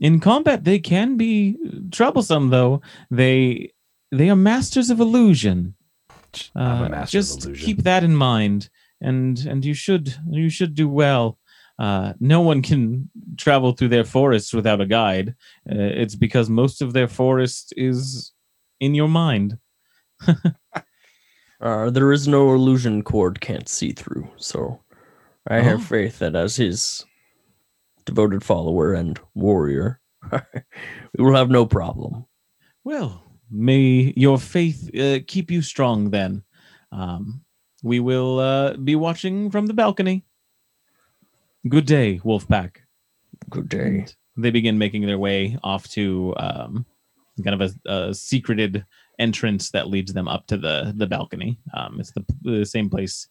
in combat, they can be troublesome, though. They they are masters of illusion. I'm a Uh, master of just illusion. keep that in mind, and and you should you should do well. Uh, no one can travel through their forests without a guide. Uh, it's because most of their forest is in your mind. Uh, there is no illusion cord can't see through, so I Oh. have faith that as his devoted follower and warrior, we will have no problem. Well, may your faith uh, keep you strong then. Um, we will uh, be watching from the balcony. Good day, Wolfpack. Good day. They begin making their way off to um, kind of a, a secreted entrance that leads them up to the the balcony. Um, it's the, the same place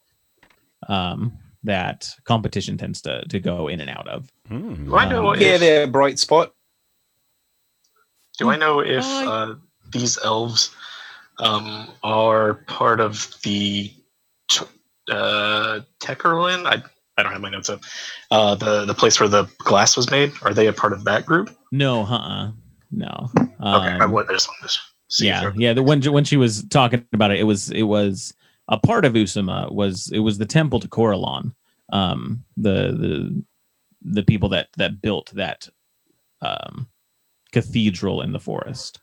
um, that competition tends to, to go in and out of. Hmm. Do I know Um, Yeah, if they're bright spot. do I know if Uh, uh, these elves um, are part of the t- uh, Tekerlin? I I don't have my notes up. Uh, the the place where the glass was made. Are they a part of that group? No, uh-uh. No. Okay, I, Um, would- I just wanted to see. yeah they're- yeah the when when she was talking about it it was it was a part of usama was it was the temple to Corellon um the the the people that that built that um cathedral in the forest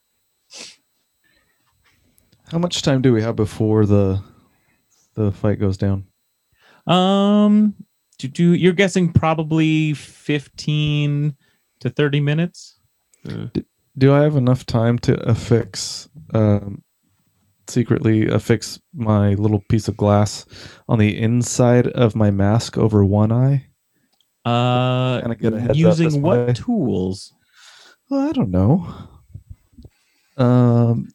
How much time do we have before the the fight goes down? um to do you're guessing probably 15 to 30 minutes Do I have enough time to affix um, secretly affix my little piece of glass on the inside of my mask over one eye? uh Kinda get a heads using this what way. tools Well, I don't know. Um,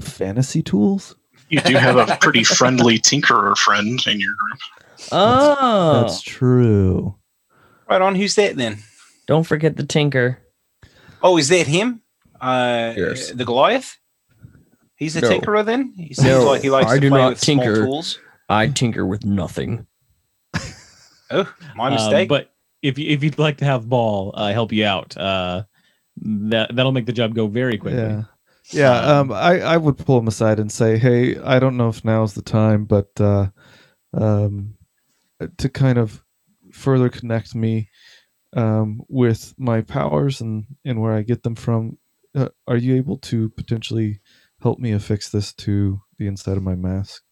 fantasy tools. You do have a pretty friendly tinkerer friend in your group. Oh, That's true. Right on. Who's that then? don't forget the tinker. Oh, is that him? Uh, Yes. The Goliath? He's a No. tinkerer then? He seems No, like he likes I to do play not with small tinker. tools. I tinker with nothing. Oh, my Um, mistake. but if you, if you'd like to have Ball uh, help you out, uh, that that'll make the job go very quickly. Yeah. Yeah, Um, um, I, I would pull him aside and say, "Hey, I don't know if now's the time, but uh, um, to kind of further connect me um, with my powers and, and where I get them from, uh, are you able to potentially help me affix this to the inside of my mask?"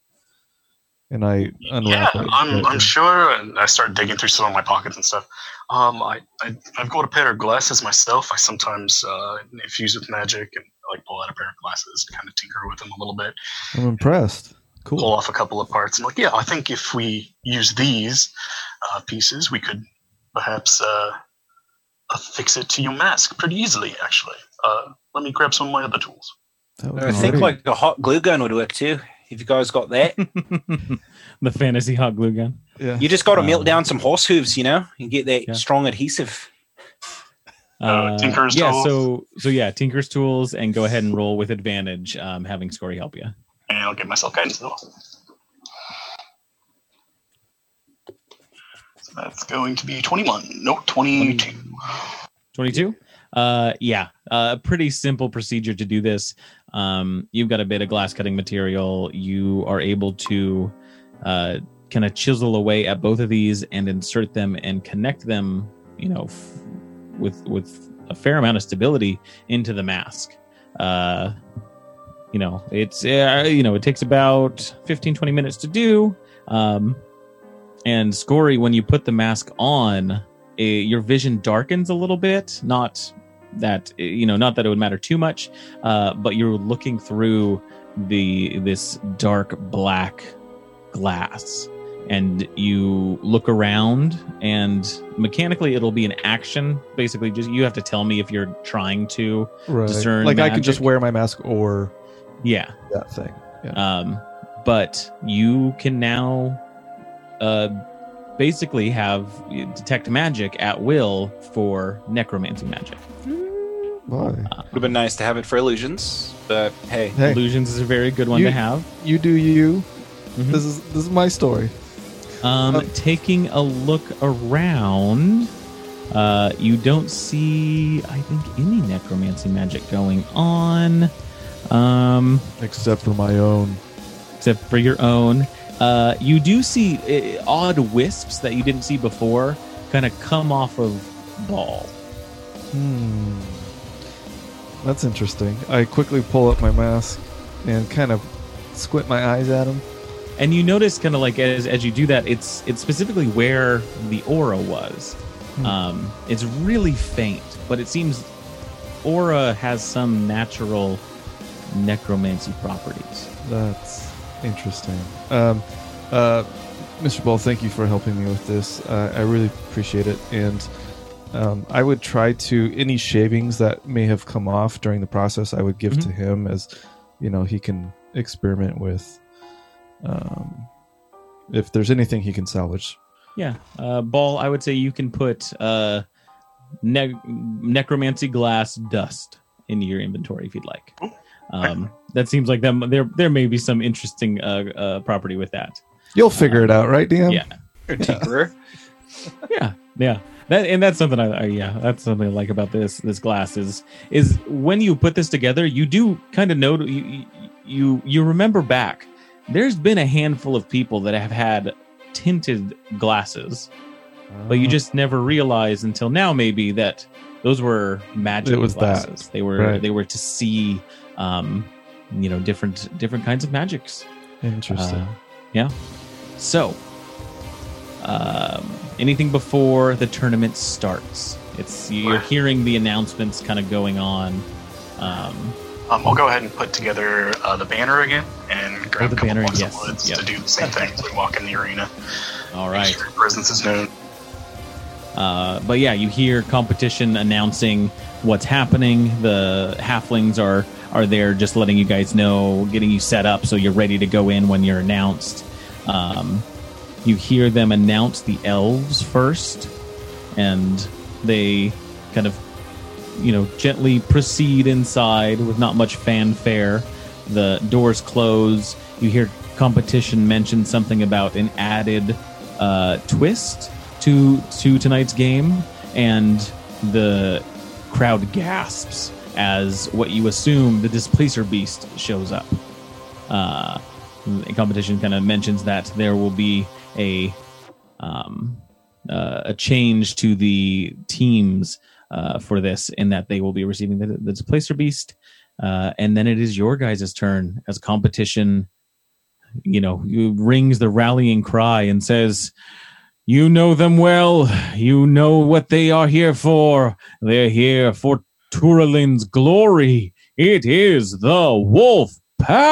And I Yeah, it. I'm, I'm sure. And I start digging through some of my pockets and stuff. Um, I, I I've got a pair of glasses myself. I sometimes uh, infuse with magic and like pull out a pair of glasses, kind of tinker with them a little bit, I'm impressed. Cool. Pull off a couple of parts. I'm like, yeah, I think if we use these uh, pieces, we could perhaps uh, affix it to your mask pretty easily. Actually, uh, let me grab some of my other tools. That would I be think like a hot glue gun would work too. If you guys got that, the fantasy hot glue gun. yeah. you just got to Um, melt down some horse hooves, you know, and get that Yeah. strong adhesive. Uh, Tinker's yeah, tools. so so yeah, Tinker's tools, and go ahead and roll with advantage, um, having Scory help you. And I'll give myself guidance as. So that's going to be 21. No, 22. Twenty-two. Uh, yeah, a pretty simple procedure to do this. Um, you've got a bit of glass cutting material. You are able to uh, kind of chisel away at both of these and insert them and connect them. You know, f- with with a fair amount of stability into the mask. Uh, you know, it's uh, you know it takes about 15, 20 minutes to do. Um, and Scory, when you put the mask on, eh, your vision darkens a little bit. Not that you know, not that it would matter too much, uh, but you're looking through the this dark black glass, and you look around, and mechanically it'll be an action. Basically, just you have to tell me if you're trying to. right. discern like I could just wear my mask or Yeah, that thing. um, but you can now uh, basically have detect magic at will for necromancy magic. Why? Would have been nice to have it for illusions, but hey, Hey, Illusions is a very good one You- to have. you do you. Mhm. This is this is my story. Um, Um, taking a look around, uh, you don't see, I think, any necromancy magic going on, um, Except for my own. except for your own. Uh, you do see uh, odd wisps that you didn't see before, kind of come off of ball. Hmm. That's interesting. I quickly pull up my mask and kind of squint my eyes at him. and you notice kind of like as as you do that, it's it's specifically where the aura was. Hmm. Um, it's really faint, but it seems aura has some natural necromancy properties. That's interesting. Um, uh, Mr. Ball, thank you for helping me with this. Uh, I really appreciate it. And um, I would try to any shavings that may have come off during the process. I would give Mhm. to him as you know he can experiment with. Um, if there's anything he can salvage, Yeah, uh, ball. I would say you can put uh, ne- necromancy glass dust into your inventory if you'd like. Um, that seems like them. There, there may be some interesting uh, uh, property with that. you'll figure it out, right, DM? Yeah. Or tinkerer. yeah yeah that and that's something I, I yeah that's something i like about this this glass is is when you put this together you do kind of know you you you remember back there's been a handful of people that have had tinted glasses but you Uh, just never realized until now maybe that those were magic It was that. glasses they were Right. they were to see um you know different different kinds of magics interesting. uh, yeah. So, um, anything before the tournament starts? It's you're hearing the announcements kind of going on. Um, Um, I'll go ahead and put together uh, the banner again and grab the a couple banner, blocks yes, of woods yep. to do the same thing as we walk in the arena. All right. Make sure your presence is known. Uh, but yeah, you hear competition announcing what's happening. The halflings are are there, just letting you guys know, getting you set up so you're ready to go in when you're announced. Um, you hear them announce the elves first, and they kind of, you know, gently proceed inside with not much fanfare. The doors close. You hear competition mention something about an added uh, twist to to tonight's game, and the crowd gasps as what you assume the displacer beast shows up. Uh, the competition kind of mentions that there will be a um, uh, a change to the teams uh, for this, in that they will be receiving the, the displacer beast, uh, and then it is your guys' turn as competition. You know, rings the rallying cry and says, you know them well. You know what they are here for. They're here for Turalin's glory. It is the Wolf Pack.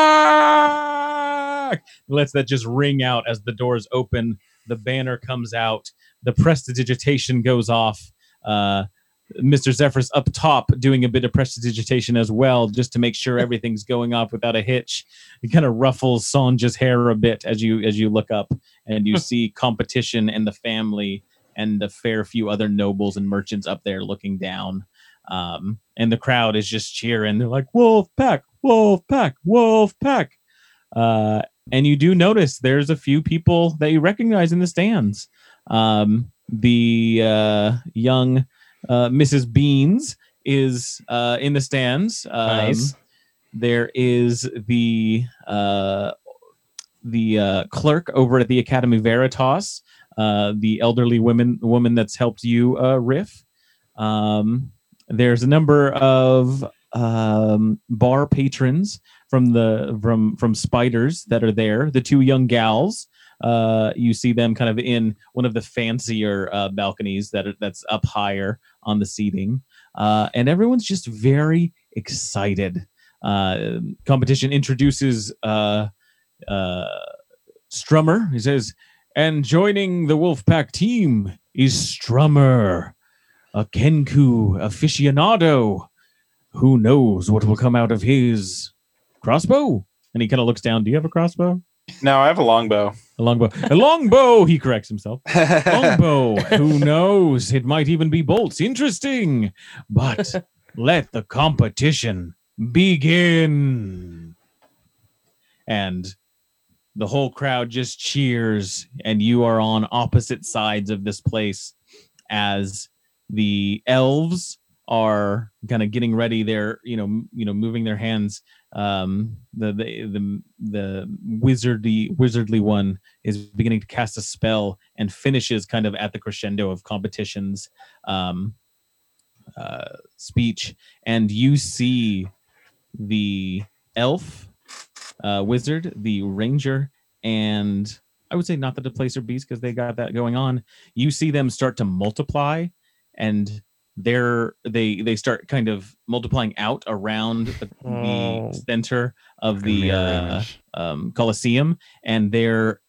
Lets that just ring out as the doors open. The banner comes out. The prestidigitation goes off. Uh, Mr. Zephyr's up top doing a bit of prestidigitation as well, just to make sure everything's going off without a hitch. It kind of ruffles Sanja's hair a bit as you as you look up and you see competition and the family and the fair few other nobles and merchants up there looking down. Um, and the crowd is just cheering. They're like, Wolf Pack, Wolf Pack, Wolf Pack. Uh, and you do notice there's a few people that you recognize in the stands. Um, the uh, young uh, Mrs. Beans is uh, in the stands. Um, Nice. There is the uh, the uh, clerk over at the Academy Veritas, uh, the elderly woman woman that's helped you uh, riff. Um, there's a number of um, bar patrons from the from from Spiders that are there. The two young gals. Uh, you see them kind of in one of the fancier uh, balconies that are, that's up higher on the seating, uh, and everyone's just very excited. Uh, competition introduces uh, uh, Strummer. He says, and joining the Wolfpack team is Strummer, a Kenku aficionado. Who knows what will come out of his crossbow? And he kind of looks down. Do you have a crossbow? No, I have a longbow. A longbow. A longbow, he corrects himself. Longbow. Who knows? It might even be bolts. Interesting. But let the competition begin. And the whole crowd just cheers, and you are on opposite sides of this place as the elves are kind of getting ready. They're you know you know moving their hands. Um, the the the the wizardy wizardly one is beginning to cast a spell and finishes kind of at the crescendo of competitions um, uh, speech, and you see the elf uh, wizard, the ranger, and I would say not the displacer beast because they got that going on. You see them start to multiply, and they're they they start kind of multiplying out around the, Oh. the center of the uh, um, Colosseum, and they're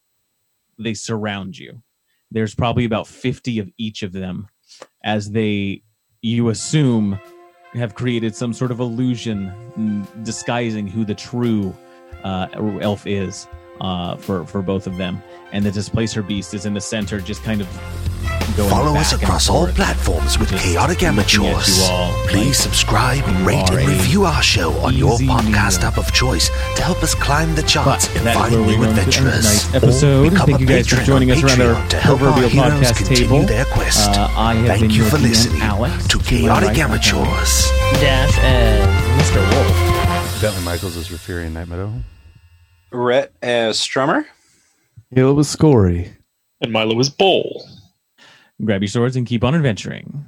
they surround you. There's probably about fifty of each of them, as they you assume have created some sort of illusion disguising who the true uh, elf is uh, for for both of them, and the displacer beast is in the center, just kind of. Follow us back and across all forth. platforms with Just Chaotic Amateurs. you all, Please like, subscribe, rate, and review our show on your podcast meal. app of choice to help us climb the But charts and that is find where we're new going to end adventurers. episode. Thank you guys for joining us around our Patreon to help our proverbial heroes podcast continue table. their quest. Uh, I have Thank been you for listening Alex. to Chaotic right, I have Amateurs. Dash and Mr. Wolf. Bentley Michaels is Rafiri Night Meadow. Rhett as Strummer. Caleb was Scory. And Milo is Bowl. Grab your swords and keep on adventuring.